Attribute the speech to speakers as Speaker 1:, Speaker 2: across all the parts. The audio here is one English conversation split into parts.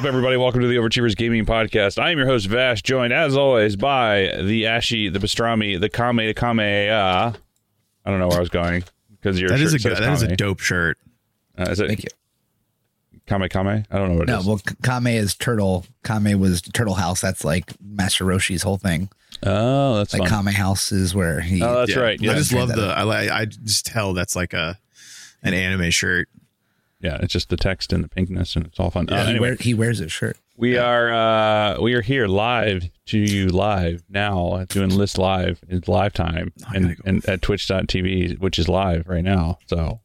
Speaker 1: What's up, everybody? Welcome to the Overachievers Gaming Podcast. I am your host, Vash, joined as always by the Ashi, the Pastrami, the Kame, the Kame. Uh, I don't know where I was going because your
Speaker 2: That is a
Speaker 1: shirt
Speaker 2: good,
Speaker 1: says
Speaker 2: that is a dope shirt.
Speaker 1: Uh, is it
Speaker 3: Thank you.
Speaker 1: Kame Kame? I don't know what it
Speaker 3: No,
Speaker 1: is.
Speaker 3: well, Kame is turtle. Kame was Turtle House. That's like Master Roshi's whole thing.
Speaker 1: oh, that's
Speaker 3: Like
Speaker 1: fun.
Speaker 3: Kame House is where he.
Speaker 1: Oh, that's
Speaker 2: Yeah.
Speaker 1: right.
Speaker 2: I just love the. I. I just tell that's like a an anime shirt.
Speaker 1: Yeah. It's just the text and the pinkness, and it's all fun. Uh,
Speaker 3: he,
Speaker 1: anyway,
Speaker 3: wear, he wears his shirt.
Speaker 1: we are uh, we are here live to you live now doing list live. It's live time
Speaker 2: I
Speaker 1: and,
Speaker 2: go.
Speaker 1: and at Twitch.tv, which is live right now. So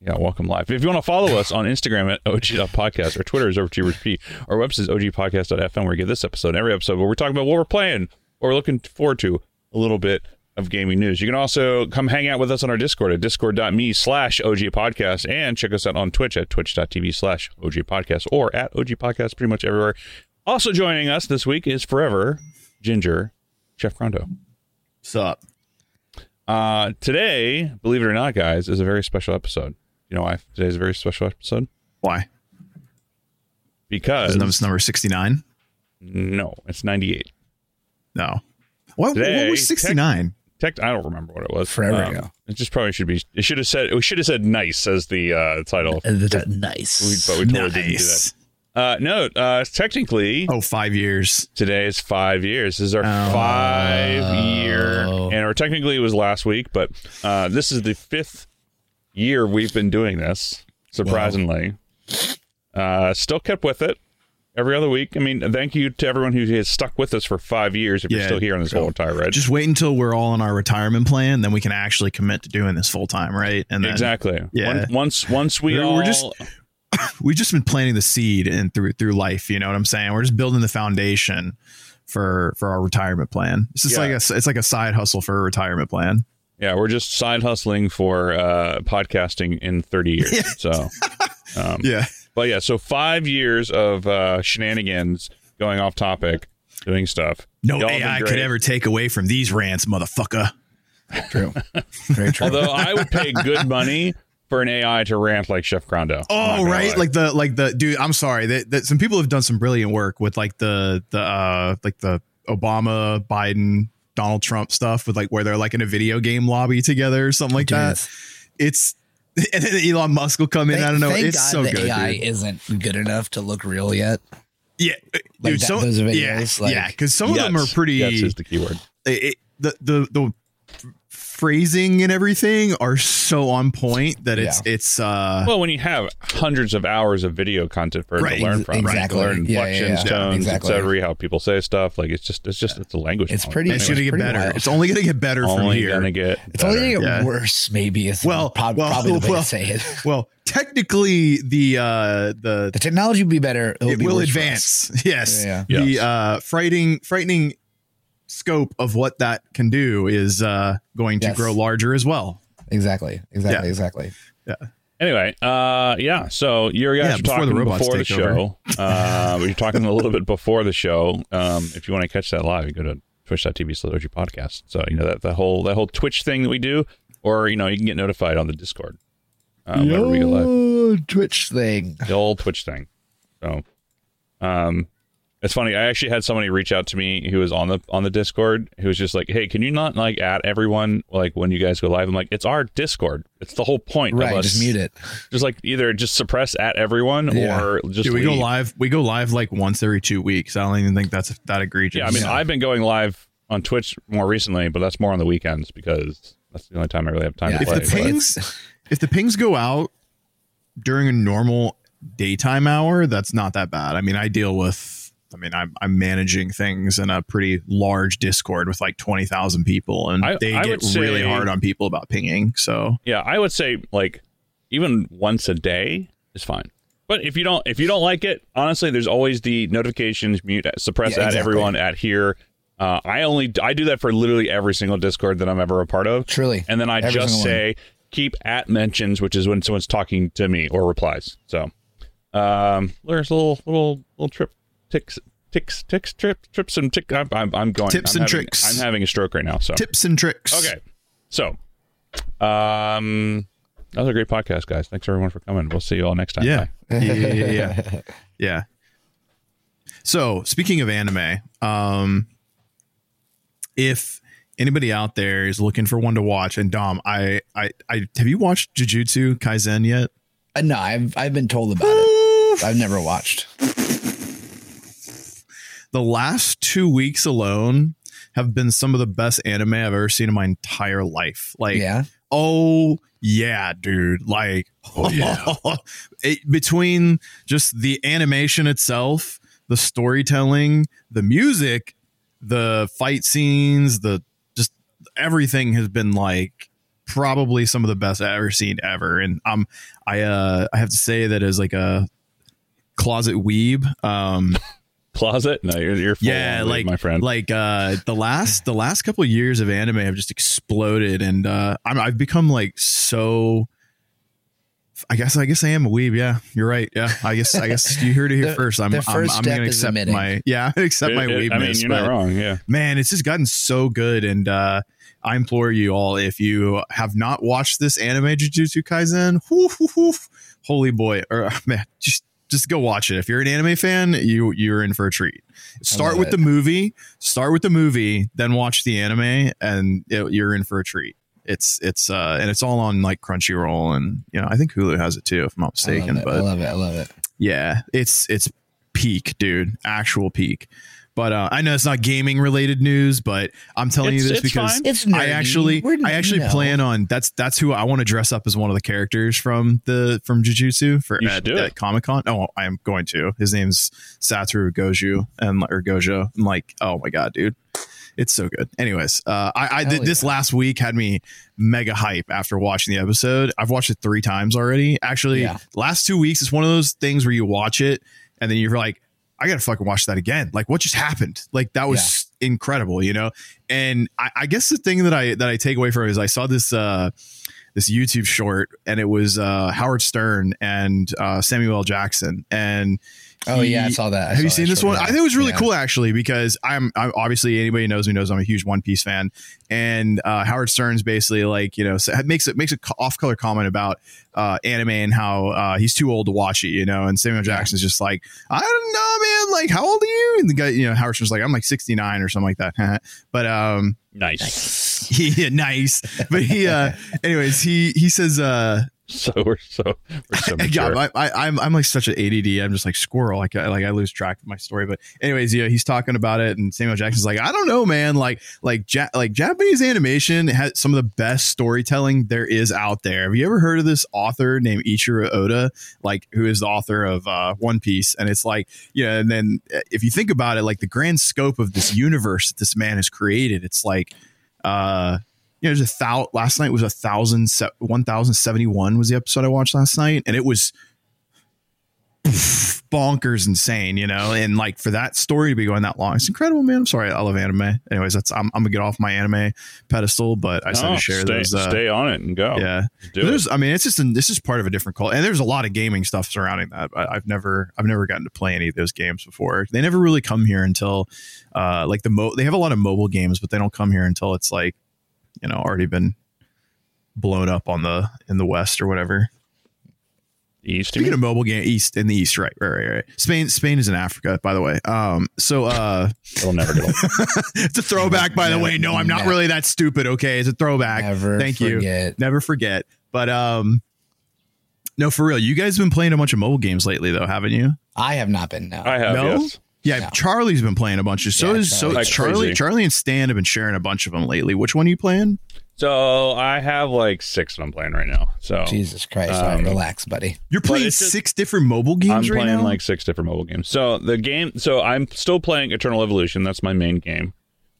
Speaker 1: yeah, welcome live. If you want to follow us on Instagram at OG.podcast or Twitter is OverTubersP, our website is OGPodcast.fm where we get this episode and every episode where we're talking about what we're playing or we're looking forward to a little bit of gaming news. You can also come hang out with us on our Discord at discord.me slash OG Podcast and check us out on Twitch at twitch.tv slash OG Podcast or at OG Podcast pretty much everywhere. Also joining us this week is Forever Ginger, Chef Crondo.
Speaker 2: Sup?
Speaker 1: Uh, today, believe it or not, guys, is a very special episode. You know why today's a very special episode?
Speaker 2: Why?
Speaker 1: Because
Speaker 2: Isn't number sixty nine?
Speaker 1: no, it's 98.
Speaker 2: No. What,
Speaker 1: Today,
Speaker 2: what was sixty nine?
Speaker 1: Tech, I don't remember what it was.
Speaker 3: Forever
Speaker 1: Um,
Speaker 3: ago.
Speaker 1: It just probably should be. It should have said. We should have said "nice" as the uh, title.
Speaker 3: Uh, the- nice.
Speaker 1: We, but we totally didn't do that. Uh, no, uh, technically,
Speaker 2: Oh, five years.
Speaker 1: today is five years. This is our
Speaker 2: Oh.
Speaker 1: five year, and or technically it was last week, but uh, this is the fifth year we've been doing this. Surprisingly, uh, still kept with it every other week. I mean, thank you to everyone who has stuck with us for five years. If you're still here on this whole entire ride,
Speaker 2: Just wait until we're all on our retirement plan, then we can actually commit to doing this full time, right? And then
Speaker 1: exactly.
Speaker 2: Yeah.
Speaker 1: Once once we
Speaker 2: We're-
Speaker 1: all
Speaker 2: we're just- we've just been planting the seed and through through life. You know what I'm saying? We're just building the foundation for for our retirement plan. It's just
Speaker 1: Yeah.
Speaker 2: like a it's like a side hustle for a retirement plan.
Speaker 1: yeah, we're just side hustling for uh, podcasting in 30 years. So. Um,
Speaker 2: Yeah.
Speaker 1: But yeah, so five years of uh, shenanigans, going off topic, doing stuff.
Speaker 2: No
Speaker 1: Y'all
Speaker 2: AI could ever take away from these rants, motherfucker.
Speaker 3: True. Very true.
Speaker 1: Although I would pay good money for an AI to rant like Chef Crondo.
Speaker 2: Oh, right,
Speaker 1: lie.
Speaker 2: like the like the dude. I'm sorry that, that some people have done some brilliant work with like the the uh like the Obama, Biden, Donald Trump stuff with like where they're like in a video game lobby together or something like that. It's and then Elon Musk will come in.
Speaker 3: Thank,
Speaker 2: I don't know.
Speaker 3: thank
Speaker 2: It's
Speaker 3: God
Speaker 2: so
Speaker 3: the
Speaker 2: good.
Speaker 3: AI
Speaker 2: dude.
Speaker 3: isn't good enough to look real yet.
Speaker 2: Yeah, uh,
Speaker 3: Like
Speaker 2: dude.
Speaker 3: that-
Speaker 2: some,
Speaker 3: those videos,
Speaker 2: yeah,
Speaker 3: like-
Speaker 2: yeah, because some of them are pretty.
Speaker 1: Yes is the keyword.
Speaker 2: it, it- the the the phrasing and everything are so on point that it's it's uh
Speaker 1: Well, when you have hundreds of hours of video content for it
Speaker 2: Right,
Speaker 1: to learn from,
Speaker 3: exactly.
Speaker 1: to learn
Speaker 3: Yeah, yeah,
Speaker 1: inflections,
Speaker 3: yeah.
Speaker 1: tones,
Speaker 3: Exactly.
Speaker 1: etc., how people say stuff, like it's just, it's just, it's a language.
Speaker 3: It's
Speaker 1: model.
Speaker 3: pretty-
Speaker 2: it's
Speaker 1: Anyway,
Speaker 2: gonna get better.
Speaker 3: wild.
Speaker 2: It's only gonna get better from here.
Speaker 1: gonna get.
Speaker 3: It's only going to get
Speaker 2: Yeah.
Speaker 3: worse, maybe. Is
Speaker 2: Well,
Speaker 3: prob-
Speaker 2: well,
Speaker 3: probably the way
Speaker 2: well,
Speaker 3: to say it.
Speaker 2: Well, technically, the uh, the
Speaker 3: The technology will be better. It will,
Speaker 2: it
Speaker 3: be
Speaker 2: will
Speaker 3: worse for us.
Speaker 2: advance. Yes,
Speaker 3: Yeah,
Speaker 1: yeah.
Speaker 2: the
Speaker 1: Yes.
Speaker 2: uh, frightening frightening scope of what that can do is uh, going to
Speaker 3: Yes.
Speaker 2: grow larger as well.
Speaker 3: Exactly. Exactly.
Speaker 2: Yeah.
Speaker 3: Exactly. Yeah.
Speaker 1: Anyway, uh, yeah. So you guys
Speaker 2: Yeah,
Speaker 1: are
Speaker 2: before
Speaker 1: talking
Speaker 2: the
Speaker 1: before the show. Uh, we were talking a little bit before the show. Um, if you want to catch that live, you go to twitch.tv slash OG podcast. So you know that the whole that whole Twitch thing that we do, or you know you can get notified on the Discord. Uh, whenever we go live,
Speaker 3: Yo, Twitch thing.
Speaker 1: the old Twitch thing. So, um, it's funny. I actually had somebody reach out to me who was on the on the Discord who was just like, "Hey, can you not like add everyone like when you guys go live?" I'm like, "It's our Discord. It's the whole point
Speaker 3: Right.
Speaker 1: of us.
Speaker 3: Just mute it.
Speaker 1: Just like either just suppress at everyone
Speaker 3: Yeah.
Speaker 1: or just
Speaker 2: Dude, we go live. We go live like once every two weeks. I don't even think that's that egregious.
Speaker 1: Yeah, I mean, I've been going live on Twitch more recently, but that's more on the weekends because that's the only time I really have time
Speaker 3: Yeah.
Speaker 1: to
Speaker 2: if
Speaker 1: play.
Speaker 2: the
Speaker 1: but-
Speaker 2: pings if the pings go out during a normal daytime hour, that's not that bad. I mean, I deal with. I mean, I'm I'm managing things in a pretty large Discord with like twenty thousand people, and
Speaker 1: I-
Speaker 2: they
Speaker 1: I
Speaker 2: get
Speaker 1: would
Speaker 2: really hard on people about pinging. So
Speaker 1: yeah, I would say like even once a day is fine. But if you don't if you don't like it, honestly, there's always the notifications mute suppress
Speaker 3: Yeah,
Speaker 1: at
Speaker 3: exactly.
Speaker 1: everyone at here. Uh, I only I do that for literally every single Discord that I'm ever a part of.
Speaker 3: Truly.
Speaker 1: And then I
Speaker 3: Every
Speaker 1: just
Speaker 3: single one.
Speaker 1: say keep at mentions, which is when someone's talking to me or replies. So um there's a little little little trip ticks ticks ticks trip trips and tick I'm I'm, I'm going
Speaker 2: Tips
Speaker 1: I'm
Speaker 2: and
Speaker 1: having-
Speaker 2: tricks.
Speaker 1: I'm having a stroke right now. So
Speaker 2: tips and tricks.
Speaker 1: Okay. So, um, that was a great podcast, guys. Thanks everyone for coming. We'll see you all next time.
Speaker 2: Yeah.
Speaker 1: Bye.
Speaker 2: yeah, yeah, yeah, yeah. yeah. So speaking of anime, um, if anybody out there is looking for one to watch, and Dom, I, I, I have you watched Jujutsu Kaisen yet?
Speaker 3: Uh, no, I've I've been told about it. I've never watched.
Speaker 2: The last two weeks alone have been some of the best anime I've ever seen in my entire life. Like,
Speaker 3: Yeah.
Speaker 2: oh yeah, dude. Like,
Speaker 1: Oh, yeah.
Speaker 2: it, between just the animation itself, the storytelling, the music, the fight scenes, the just everything has been like probably some of the best I've ever seen ever. And um, I uh, I have to say that as like a closet weeb, um,
Speaker 1: Closet? No, you're, you're full
Speaker 2: yeah
Speaker 1: on,
Speaker 2: like
Speaker 1: my friend.
Speaker 2: like uh the last the last couple of years of anime have just exploded and uh I'm, i've become like so i guess i guess i am a weeb yeah you're right yeah i guess i guess you heard it here
Speaker 3: The-
Speaker 2: first i'm
Speaker 3: the
Speaker 2: i'm,
Speaker 3: first
Speaker 2: I'm gonna accept
Speaker 3: admitting.
Speaker 2: my yeah accept my
Speaker 1: It- it- I mean,
Speaker 2: weebness
Speaker 1: you're
Speaker 2: but
Speaker 1: not wrong. Yeah.
Speaker 2: man it's just gotten so good and uh i implore you all if you have not watched this anime jujutsu kaisen whoo, whoo, whoo, holy boy or man just just go watch it if you're an anime fan you you're in for a treat start with
Speaker 3: it.
Speaker 2: the movie start with the movie then watch the anime and it- you're in for a treat it's it's uh and it's all on like crunchyroll and you know i think hulu has it too if i'm not mistaken.
Speaker 3: I
Speaker 2: but
Speaker 3: love it. I love it.
Speaker 2: yeah it's it's peak dude actual peak but uh, I know it's not gaming related news, but I'm telling
Speaker 1: It's-
Speaker 2: you this
Speaker 1: it's
Speaker 2: because
Speaker 1: fine.
Speaker 3: It's
Speaker 2: I
Speaker 3: nerdy.
Speaker 2: actually
Speaker 3: We're-
Speaker 2: I actually
Speaker 3: you know.
Speaker 2: plan on that's that's who I want to dress up as one of the characters from the from Jujutsu for
Speaker 1: You
Speaker 2: at,
Speaker 1: should do it.
Speaker 2: Comic Con. Oh, I am going to. His name's Satoru Goju and or Gojo. I'm like, oh my god, dude. It's so good. Anyways, uh, I, I
Speaker 3: Hell
Speaker 2: did this
Speaker 3: yeah.
Speaker 2: last week had me mega hype after watching the episode. I've watched it three times already. Actually,
Speaker 3: Yeah.
Speaker 2: last two weeks, it's one of those things where you watch it and then you're like, I gotta fucking watch that again. Like, what just happened? Like, that was incredible, you know. And I, I guess the thing that I that I take away from it is I saw this uh this YouTube short and it was uh Howard Stern and uh Samuel L. Jackson and
Speaker 3: Oh
Speaker 2: he-
Speaker 3: yeah, I saw that. I
Speaker 2: have you seen this one?
Speaker 3: yeah.
Speaker 2: I think it was really
Speaker 3: Yeah.
Speaker 2: cool actually because I'm, I'm obviously anybody who knows me knows I'm a huge One Piece fan, and uh, Howard Stern's basically like you know makes it makes a off color comment about uh, anime and how uh, he's too old to watch it, you know, and Samuel Jackson's just like I don't know, man, like how old are you? And the guy, you know, Howard Stern's like I'm like 69 or something like that, but um,
Speaker 1: Nice.
Speaker 2: he nice, but he uh, anyways he he says uh
Speaker 1: So we're so we're so
Speaker 2: yeah. I, I, I'm I'm like such an ADD. I'm just like squirrel. Like I, like I lose track of my story. But anyways, yeah, he's talking about it, and Samuel Jackson's like, I don't know, man. Like like ja- like Japanese animation has some of the best storytelling there is out there. Have you ever heard of this author named Ichiro Oda? Like who is the author of uh, One Piece? And it's like yeah, and then uh, if you think about it, like the grand scope of this universe that this man has created, it's like uh you know, there's a thousand. Last night was a thousand, one thousand seventy one was the episode I watched last night, and it was bonkers insane, you know. And like for that story to be going that long, it's incredible, man. I'm sorry, I love anime. Anyways, that's I'm, I'm gonna get off my anime pedestal, but I just had
Speaker 1: No,
Speaker 2: to share
Speaker 1: stay,
Speaker 2: those. Uh,
Speaker 1: stay on it and go.
Speaker 2: yeah,
Speaker 1: Do it.
Speaker 2: I mean, it's just an, this is part of a different culture, and there's a lot of gaming stuff surrounding that. I, I've never I've never gotten to play any of those games before. They never really come here until uh like the mo. They have a lot of mobile games, but they don't come here until it's like you know already been blown up on the in the west or whatever.
Speaker 1: East. you
Speaker 2: Speaking
Speaker 1: mean?
Speaker 2: of mobile game, east in the east, right, right, right, right. Spain, Spain is in Africa, by the way. Um, so uh,
Speaker 1: It'll never get old.
Speaker 2: it's a throwback, by the way. No, I'm not
Speaker 3: never-
Speaker 2: really that stupid. Okay, it's a throwback.
Speaker 3: Never
Speaker 2: Thank you.
Speaker 3: forget.
Speaker 2: Never forget. But um, no, for real, you guys have been playing a bunch of mobile games lately, though, haven't you?
Speaker 3: I have not been. No.
Speaker 1: I have.
Speaker 2: No?
Speaker 1: Yes.
Speaker 2: Yeah,
Speaker 3: No.
Speaker 2: Charlie's been playing a bunch of. So
Speaker 3: Yeah,
Speaker 2: is so
Speaker 3: Charlie.
Speaker 1: Like
Speaker 2: Charlie.
Speaker 1: crazy.
Speaker 2: Charlie and Stan have been sharing a bunch of them lately. Which one are you playing?
Speaker 1: So I have like six that I'm playing right now. So
Speaker 3: Jesus Christ! all right,
Speaker 1: Um,
Speaker 3: relax, buddy.
Speaker 2: You're playing
Speaker 1: just-
Speaker 2: six different mobile games
Speaker 1: I'm
Speaker 2: right
Speaker 1: playing
Speaker 2: now.
Speaker 1: like six different mobile games. So the game, so I'm still playing Eternal Evolution. That's my main game.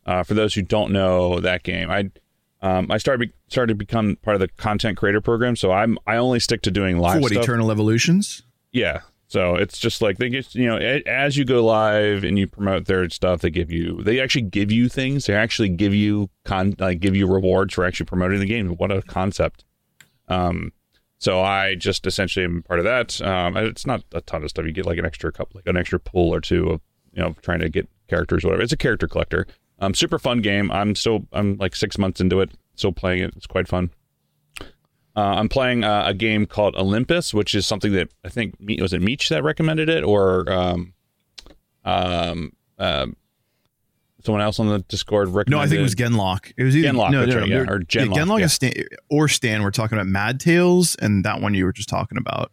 Speaker 1: Uh, for those who don't know that game, I um, I started be- started to become part of the content creator program. So I'm I only stick to doing
Speaker 2: For
Speaker 1: live
Speaker 2: what
Speaker 1: stuff.
Speaker 2: Eternal Evolutions?
Speaker 1: Yeah. So it's just like they get you know as you go live and you promote their stuff, they give you they actually give you things. They actually give you con like give you rewards for actually promoting the game. What a concept. Um, so I just essentially am part of that. Um, it's not a ton of stuff. You get like an extra couple, like an extra pool or two of you know trying to get characters, whatever. It's a character collector. Um, super fun game. I'm still I'm like six months into it, still playing it. It's quite fun. Uh, I'm playing uh, a game called Olympus, which is something that I think was it Meech that recommended it, or um, um, um, someone else on the Discord
Speaker 2: No. I think it was Genlock. It was either,
Speaker 1: Genlock,
Speaker 2: no, no,
Speaker 1: right,
Speaker 2: no,
Speaker 1: yeah, or Genlock,
Speaker 2: Genlock
Speaker 1: yeah.
Speaker 2: Stan, or Stan. We're talking about Mad Tales, and that one you were just talking about.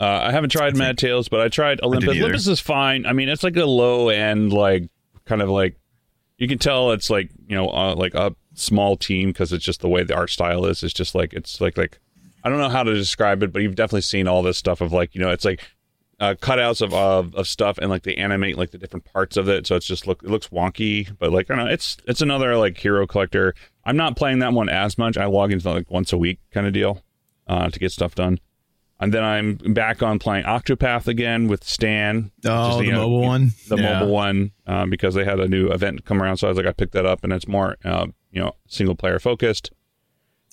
Speaker 1: Uh, I haven't tried Mad Tales, but I tried Olympus.
Speaker 2: either.
Speaker 1: Olympus is fine. I mean, it's like a low end, like kind of like you can tell it's like you know uh, like a small team because it's just the way the art style is. It's just like it's like like I don't know how to describe it, but you've definitely seen all this stuff of like you know it's like uh, cutouts of, of of stuff and like they animate like the different parts of it, so it's just look it looks wonky, but like I don't know, it's it's another like hero collector. I'm not playing that one as much. I log into like once a week kind of deal uh, to get stuff done. And then I'm back on playing Octopath again with Stan.
Speaker 2: Oh, the
Speaker 1: you know,
Speaker 2: mobile one.
Speaker 1: the
Speaker 2: Yeah.
Speaker 1: mobile one um, because they had a new event come around. So I was like, I picked that up, and it's more, uh, you know, single player focused.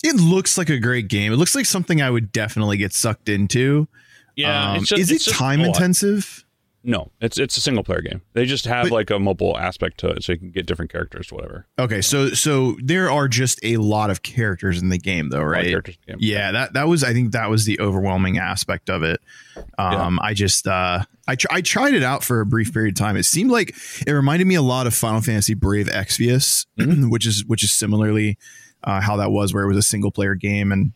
Speaker 2: It looks like a great game. It looks like something I would definitely get sucked into.
Speaker 1: Yeah,
Speaker 2: Um,
Speaker 1: it's just,
Speaker 2: is
Speaker 1: it's
Speaker 2: it
Speaker 1: just
Speaker 2: time
Speaker 1: a lot.
Speaker 2: intensive?
Speaker 1: No, it's it's a single player game. They just have
Speaker 2: But-
Speaker 1: like a mobile aspect to it, so you can get different characters, whatever.
Speaker 2: Okay, so so there are just a lot of characters in the game, though,
Speaker 1: A lot of
Speaker 2: right?
Speaker 1: characters in the game.
Speaker 2: Yeah, that that was I think that was the overwhelming aspect of it. Um, I just uh, I tr- I tried it out for a brief period of time. It seemed like it reminded me a lot of Final Fantasy Brave Exvius,
Speaker 1: Mm-hmm.
Speaker 2: which is which is similarly uh, how that was, where it was a single player game and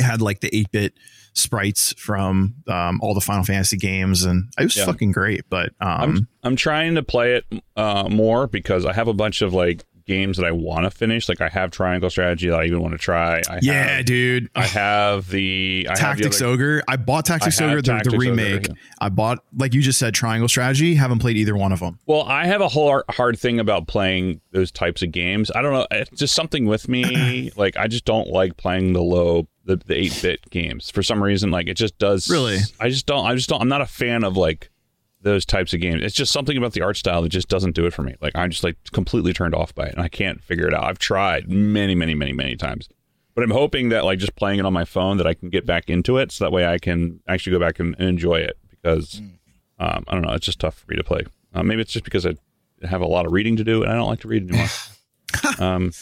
Speaker 2: it had like the eight bit sprites from um, all the Final Fantasy games, and it was
Speaker 1: Yeah.
Speaker 2: fucking great. But um,
Speaker 1: I'm I'm trying to play it uh, more because I have a bunch of like games that I want to finish. Like I have Triangle Strategy that I even want to try. I
Speaker 2: yeah,
Speaker 1: have,
Speaker 2: dude.
Speaker 1: I have the I have the
Speaker 2: Tactics
Speaker 1: other-
Speaker 2: Ogre. I bought Tactics
Speaker 1: I
Speaker 2: Ogre, the,
Speaker 1: Tactics
Speaker 2: the
Speaker 1: Ogre,
Speaker 2: remake.
Speaker 1: yeah.
Speaker 2: I bought, like you just said, Triangle Strategy. Haven't played either one of them.
Speaker 1: Well, I have a whole hard thing about playing those types of games. I don't know. It's just something with me. like I just don't like playing the low the the eight bit games for some reason. Like it just does.
Speaker 2: Really?
Speaker 1: I just don't. I just don't. I'm not a fan of like those types of games. It's just something about the art style that just doesn't do it for me. Like I'm just like completely turned off by it, and I can't figure it out. I've tried many, many, many, many times. But I'm hoping that like just playing it on my phone that I can get back into it, so that way I can actually go back and, and enjoy it. Because um, I don't know, it's just tough for me to play. Uh, maybe it's just because I have a lot of reading to do, and I don't like to read anymore. um,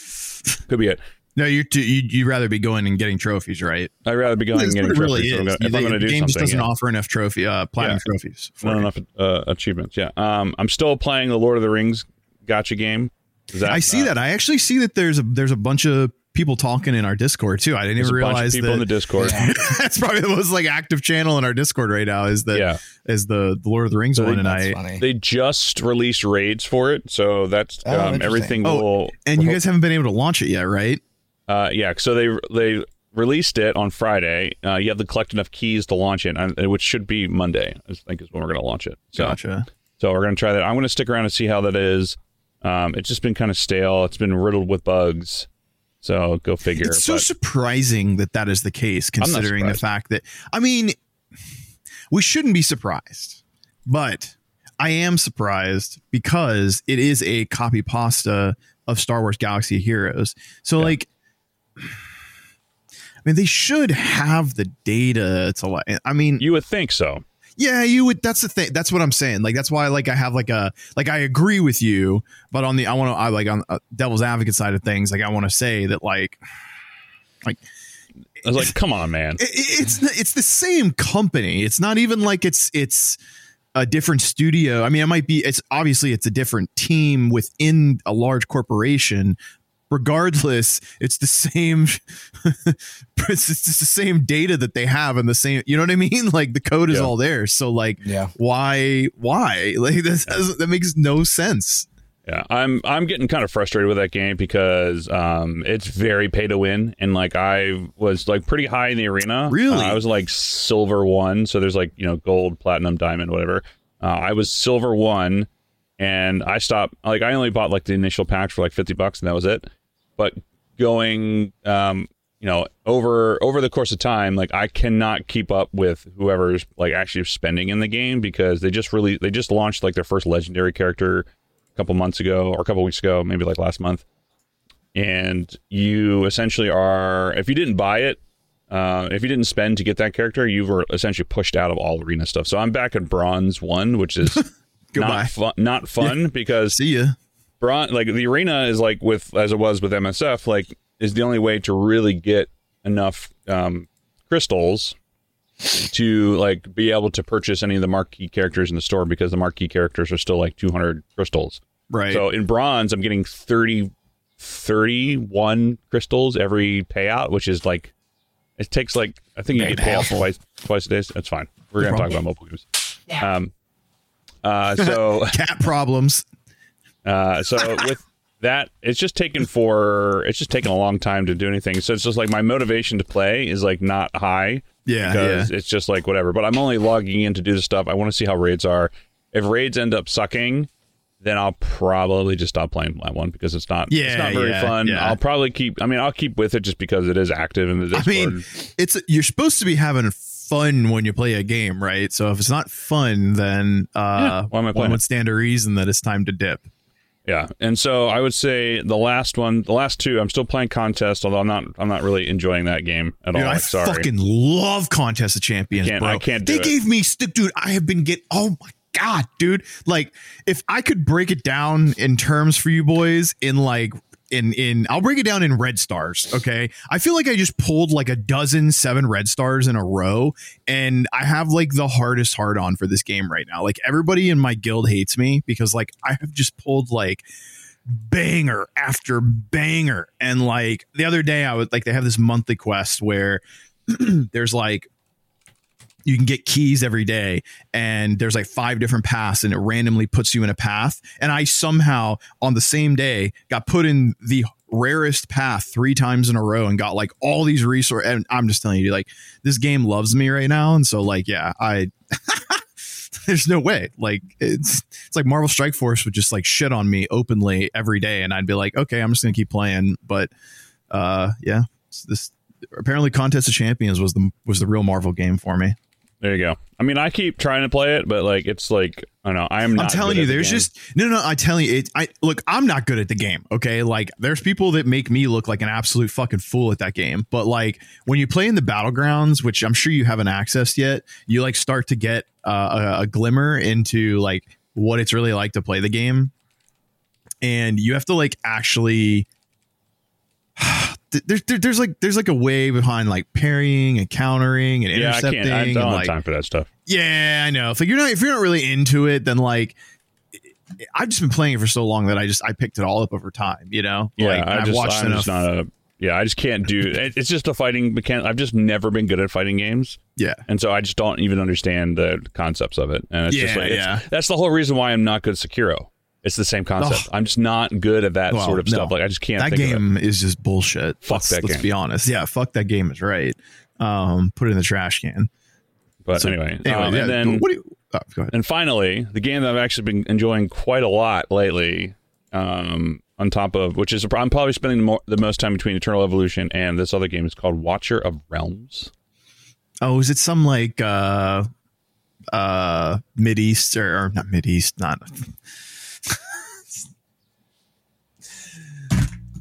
Speaker 1: could be it.
Speaker 2: No, you're too, you you'd rather be going and getting trophies, right?
Speaker 1: I'd rather be going and getting
Speaker 2: what
Speaker 1: trophies.
Speaker 2: really
Speaker 1: so I'm gonna- if
Speaker 2: You-
Speaker 1: I'm going to
Speaker 2: the
Speaker 1: do
Speaker 2: game just doesn't
Speaker 1: yeah.
Speaker 2: offer enough trophy, uh, platinum
Speaker 1: Yeah.
Speaker 2: trophies. For
Speaker 1: not
Speaker 2: you.
Speaker 1: enough uh, achievements. Yeah. Um, I'm still playing the Lord of the Rings gacha game. Is that,
Speaker 2: I see
Speaker 1: uh,
Speaker 2: that. I actually see that there's a there's a bunch of people talking in our Discord too. I didn't even
Speaker 1: a bunch of
Speaker 2: realize
Speaker 1: people in the
Speaker 2: that.
Speaker 1: Discord.
Speaker 2: that's probably the most like active channel in our Discord right now. Is the
Speaker 1: Yeah.
Speaker 2: is the, the Lord of the Rings one, and
Speaker 3: That's
Speaker 2: I
Speaker 3: funny.
Speaker 1: They just released raids for it, so that's
Speaker 3: Oh,
Speaker 1: um, everything.
Speaker 2: Oh,
Speaker 1: will
Speaker 2: and you guys haven't been able to launch it yet, right?
Speaker 1: Uh, yeah, so they they released it on Friday. Uh, you have to collect enough keys to launch it, which should be Monday. I think is when we're going to launch it. So,
Speaker 2: Gotcha.
Speaker 1: so we're going to try that. I'm going to stick around and see how that is. Um, it's just been kind of stale. It's been riddled with bugs. So go figure.
Speaker 2: It's so
Speaker 1: but-
Speaker 2: surprising that that is the case, considering the fact that I mean, we shouldn't be surprised, but I am surprised because it is a copy pasta of Star Wars Galaxy of Heroes. So,
Speaker 1: Yeah.
Speaker 2: like, I mean, they should have the data to like. I mean,
Speaker 1: you would think so.
Speaker 2: yeah, you would. That's the thing. That's what I'm saying. Like that's why, like, I have like a like I agree with you, but on the I want to I like on uh, devil's advocate side of things, like I want to say that like like
Speaker 1: I was like, come on, man.
Speaker 2: it- it's it's the same company. It's not even like it's it's a different studio. I mean, it might be. It's obviously it's a different team within a large corporation. Regardless, it's the same. it's just the same data that they have and the same. You know what I mean? Like the code is
Speaker 1: Yeah.
Speaker 2: all there. So like,
Speaker 3: Yeah.
Speaker 2: why why like this has, that makes no sense.
Speaker 1: Yeah, I'm I'm getting kind of frustrated with that game because um, it's very pay to win, and like I was like pretty high in the arena.
Speaker 2: Really?
Speaker 1: Uh, I was like silver one, so there's like you know gold, platinum, diamond, whatever. Uh, I was silver one, and I stopped. Like I only bought like the initial pack for like fifty bucks, and that was it. But going, um, you know, over over the course of time, like I cannot keep up with whoever's like actually spending in the game because they just really they just launched like their first legendary character a couple months ago or a couple weeks ago, maybe like last month. And you essentially are, if you didn't buy it, uh, if you didn't spend to get that character, you were essentially pushed out of all arena stuff. So I'm back in bronze one, which is not fun. Not fun because
Speaker 2: See ya.
Speaker 1: Bron like the arena is like with as it was with MSF, like is the only way to really get enough um, crystals to like be able to purchase any of the marquee characters in the store because the marquee characters are still like 200 crystals.
Speaker 2: Right.
Speaker 1: So in bronze, I'm getting 30, 31 crystals every payout, which is like, it takes like, I think you
Speaker 3: Very
Speaker 1: get payouts
Speaker 3: powerful.
Speaker 1: twice, twice a day. That's fine. We're going to talk about mobile games. Um, uh, so,
Speaker 2: Cat problems.
Speaker 1: Uh, so with that, it's just taken for, it's just taken a long time to do anything. So it's just like my motivation to play is like not high
Speaker 2: Yeah,
Speaker 1: because
Speaker 2: yeah.
Speaker 1: it's just like whatever. But I'm only logging in to do the stuff. I want to see how raids are. If raids end up sucking, then I'll probably just stop playing that one because it's not.
Speaker 2: yeah, it's
Speaker 1: not very
Speaker 2: yeah,
Speaker 1: fun.
Speaker 2: yeah.
Speaker 1: I'll probably keep. I mean, I'll keep with it just because it is active in the Discord.
Speaker 2: I mean, it's you're supposed to be having fun when you play a game, right? So if it's not fun, then uh,
Speaker 1: why am I
Speaker 2: one would stand to reason that it's time to dip.
Speaker 1: Yeah. And so I would say the last one, the last two, I'm still playing contest, although I'm not. I'm not really enjoying that game at all.
Speaker 2: Dude, I
Speaker 1: Like, sorry.
Speaker 2: fucking love Contest of Champions,
Speaker 1: Can't-
Speaker 2: bro.
Speaker 1: I can't do
Speaker 2: they
Speaker 1: it.
Speaker 2: gave me stick, dude. I have been get. Oh my god, dude! Like, if I could break it down in terms for you boys, in like. In in I'll break it down in red stars, okay? I feel like I just pulled like a dozen seven red stars in a row and I have like the hardest hard on for this game right now. Like everybody in my guild hates me because like I have just pulled like banger after banger. And like the other day, I was like, they have this monthly quest where there's like, you can get keys every day and there's like five different paths and it randomly puts you in a path. And I somehow on the same day got put in the rarest path three times in a row and got like all these resources. And I'm just telling you, like, this game loves me right now. And so, like, yeah, I. there's no way. Like it's it's like Marvel Strike Force would just like shit on me openly every day, and I'd be like, okay, I'm just gonna keep playing. But uh, yeah, this apparently Contest of Champions was the was the real Marvel game for me.
Speaker 1: There you go. I mean, I keep trying to play it, but like it's like I don't know. I am. Not
Speaker 2: I'm telling you,
Speaker 1: the
Speaker 2: there's
Speaker 1: game.
Speaker 2: just no, no. I tell you, it. I look. I'm not good at the game. Okay, like there's people that make me look like an absolute fucking fool at that game. But like when you play in the battlegrounds, which I'm sure you haven't accessed yet, you like start to get uh, a, a glimmer into like what it's really like to play the game, and you have to like actually. There's there, there's like there's like a way behind like parrying and countering and
Speaker 1: yeah. I can't. I don't have
Speaker 2: like
Speaker 1: time for that stuff.
Speaker 2: yeah, I know. If you're not if you're not really into it, then like I've just been playing it for so long that I just I picked it all up over time. You know,
Speaker 1: Yeah,
Speaker 2: like,
Speaker 1: I
Speaker 2: I've
Speaker 1: just,
Speaker 2: watched
Speaker 1: I'm
Speaker 2: enough.
Speaker 1: just not a. Yeah, I just can't do. It, it's just a fighting mechanic. I've just never been good at fighting games,
Speaker 2: yeah,
Speaker 1: and so I just don't even understand the concepts of it. And it's just
Speaker 2: Yeah,
Speaker 1: like, it's-
Speaker 2: yeah.
Speaker 1: that's the whole reason why I'm not good at Sekiro. It's the same concept. I'm just not good at that
Speaker 2: Well,
Speaker 1: sort of
Speaker 2: no.
Speaker 1: stuff. Like I just can't.
Speaker 2: that
Speaker 1: think Of it.
Speaker 2: game is just bullshit.
Speaker 1: Fuck
Speaker 2: let's,
Speaker 1: that
Speaker 2: let's
Speaker 1: game.
Speaker 2: be honest. Yeah, fuck that game is right. Um, put it in the trash can.
Speaker 1: But
Speaker 2: So,
Speaker 1: anyway,
Speaker 2: anyway,
Speaker 1: um,
Speaker 2: yeah,
Speaker 1: and then
Speaker 2: what do you? Oh, go ahead.
Speaker 1: And finally, the game that I've actually been enjoying quite a lot lately, um, on top of which is I'm probably spending more, the most time between Eternal Evolution and this other game is called Watcher of Realms.
Speaker 2: Oh, is it some like uh uh mid east or, or not mid east? Not.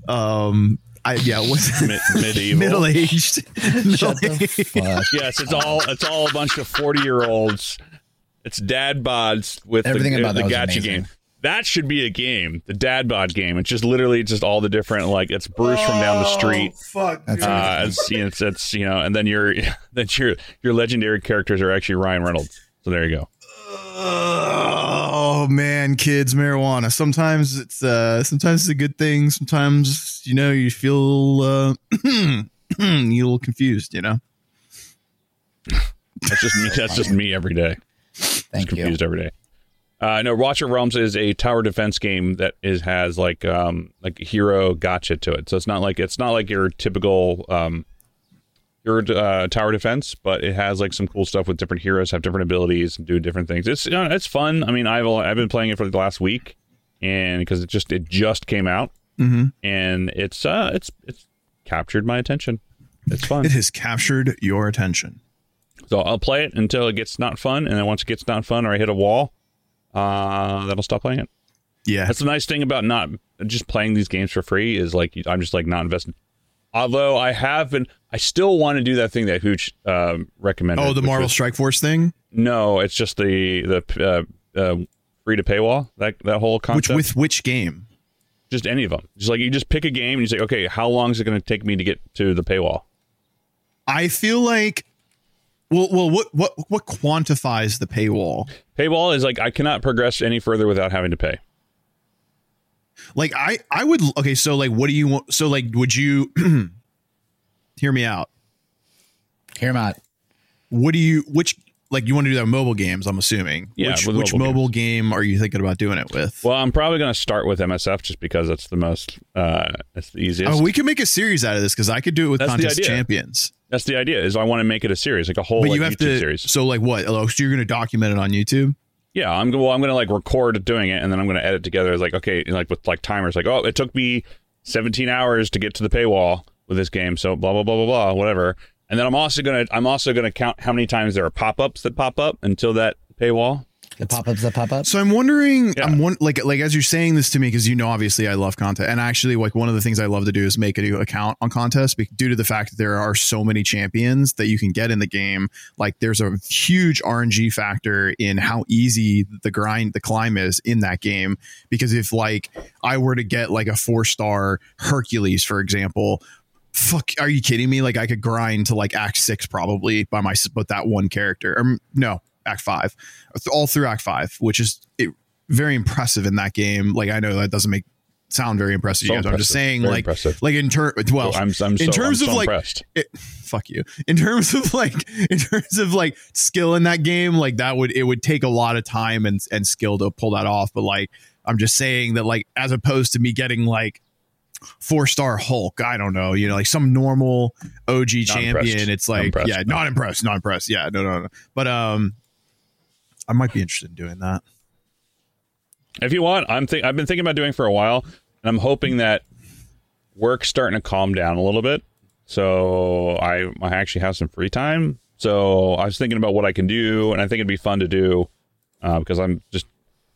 Speaker 2: Um. I yeah. What's
Speaker 1: Mid- medieval.
Speaker 2: middle aged?
Speaker 3: Shut.
Speaker 1: Yes, it's all it's all a bunch of forty year olds. It's dad bods with
Speaker 3: Everything
Speaker 1: the,
Speaker 3: about
Speaker 1: the
Speaker 3: that was
Speaker 1: gacha game. That should be a game, the dad bod game. It's just literally just all the different like it's Bruce from down the street.
Speaker 2: Fuck.
Speaker 3: That's
Speaker 1: Uh, it's, it's, it's you know, and then your then your your legendary characters are actually Ryan Reynolds. So there you go.
Speaker 2: Oh man, kids, marijuana. Sometimes it's uh sometimes it's a good thing. Sometimes you know you feel uh you a little confused. You know.
Speaker 1: That's just me. That's just me every day.
Speaker 3: Thank you.
Speaker 1: confused every day. Uh, no, Watcher Realms is a tower defense game that is has like um like hero gacha to it. So it's not like it's not like your typical um your uh, tower defense, but it has like some cool stuff with different heroes have different abilities and do different things. It's you know, it's fun. I mean, I've I've been playing it for the last week, and because it just it just came out,
Speaker 2: Mm-hmm.
Speaker 1: and it's uh it's it's captured my attention. It's fun.
Speaker 2: It has captured your attention.
Speaker 1: So I'll play it until it gets not fun, and then once it gets not fun or I hit a wall, uh, then I'll stop playing it.
Speaker 2: Yeah.
Speaker 1: That's the nice thing about not just playing these games for free is like I'm just like not invested. Although I have been, I still want to do that thing that Hooch um, recommended.
Speaker 2: Oh, the Marvel
Speaker 1: was-
Speaker 2: Strike Force thing,
Speaker 1: no, it's just the the uh, uh, free to paywall that that whole concept.
Speaker 2: which with which game?
Speaker 1: just any of them. Just like you just pick a game and you say, okay, how long is it going to take me to get to the paywall?
Speaker 2: I feel like Well, well, what what what quantifies the paywall?
Speaker 1: Paywall is like I cannot progress any further without having to pay.
Speaker 2: Like I I would okay, so like what do you want so like would you hear me out?
Speaker 3: Hear him out.
Speaker 2: What do you which like you want to do that with mobile games, I'm assuming.
Speaker 1: Yeah,
Speaker 2: which
Speaker 1: with
Speaker 2: which
Speaker 1: mobile
Speaker 2: mobile game are you thinking about doing it with?
Speaker 1: Well, I'm probably going to start with MSF just because it's the most, uh, it's the easiest.
Speaker 2: Oh, we can make a series out of this because I could do it with
Speaker 1: That's
Speaker 2: Contest. Champions.
Speaker 1: That's the idea. Is I want to make it a series, like a whole
Speaker 2: But
Speaker 1: like,
Speaker 2: you have
Speaker 1: YouTube
Speaker 2: to
Speaker 1: series.
Speaker 2: so like what? Oh, so you're gonna document it on YouTube?
Speaker 1: Yeah, I'm well. I'm to like record doing it, and then I'm to edit together. It's like okay, like with like timers. Like oh, it took me 17 hours to get to the paywall with this game. So blah blah blah blah blah whatever. And then I'm also gonna I'm also gonna count how many times there are pop ups that pop up until that paywall.
Speaker 3: The pop ups that pop up.
Speaker 2: So I'm wondering,
Speaker 1: Yeah.
Speaker 2: I'm one like like as you're saying this to me because you know obviously I love content, and actually like one of the things I love to do is make a new account on contest due to the fact that there are so many champions that you can get in the game. Like there's a huge RNG factor in how easy the grind, the climb is in that game. Because if like I were to get like a four star Hercules, for example. Fuck, are you kidding me? Like I could grind to like Act Six probably by my but that one character. Or no, Act Five, all through Act Five, which is it, very impressive in that game. Like I know that doesn't make sound very impressive.
Speaker 1: So
Speaker 2: you guys. I'm just saying,
Speaker 1: Very
Speaker 2: like,
Speaker 1: impressive.
Speaker 2: like in terms, well,
Speaker 1: I'm, I'm so,
Speaker 2: in terms
Speaker 1: I'm
Speaker 2: of
Speaker 1: so
Speaker 2: like,
Speaker 1: impressed.
Speaker 2: it, fuck you. In terms of like, in terms of like skill in that game, like that would it would take a lot of time and and skill to pull that off. But like, I'm just saying that like, as opposed to me getting like four star Hulk, I don't know, you know, like some normal OG champion,
Speaker 1: impressed.
Speaker 2: it's like,
Speaker 1: impressed.
Speaker 2: yeah, not impressed, not impressed. Yeah, no, no, no. But um, I might be interested in doing that.
Speaker 1: If you want, I'm think I've been thinking about doing for a while, and I'm hoping that work's starting to calm down a little bit. So I I actually have some free time. So I was thinking about what I can do, and I think it'd be fun to do uh, because I'm just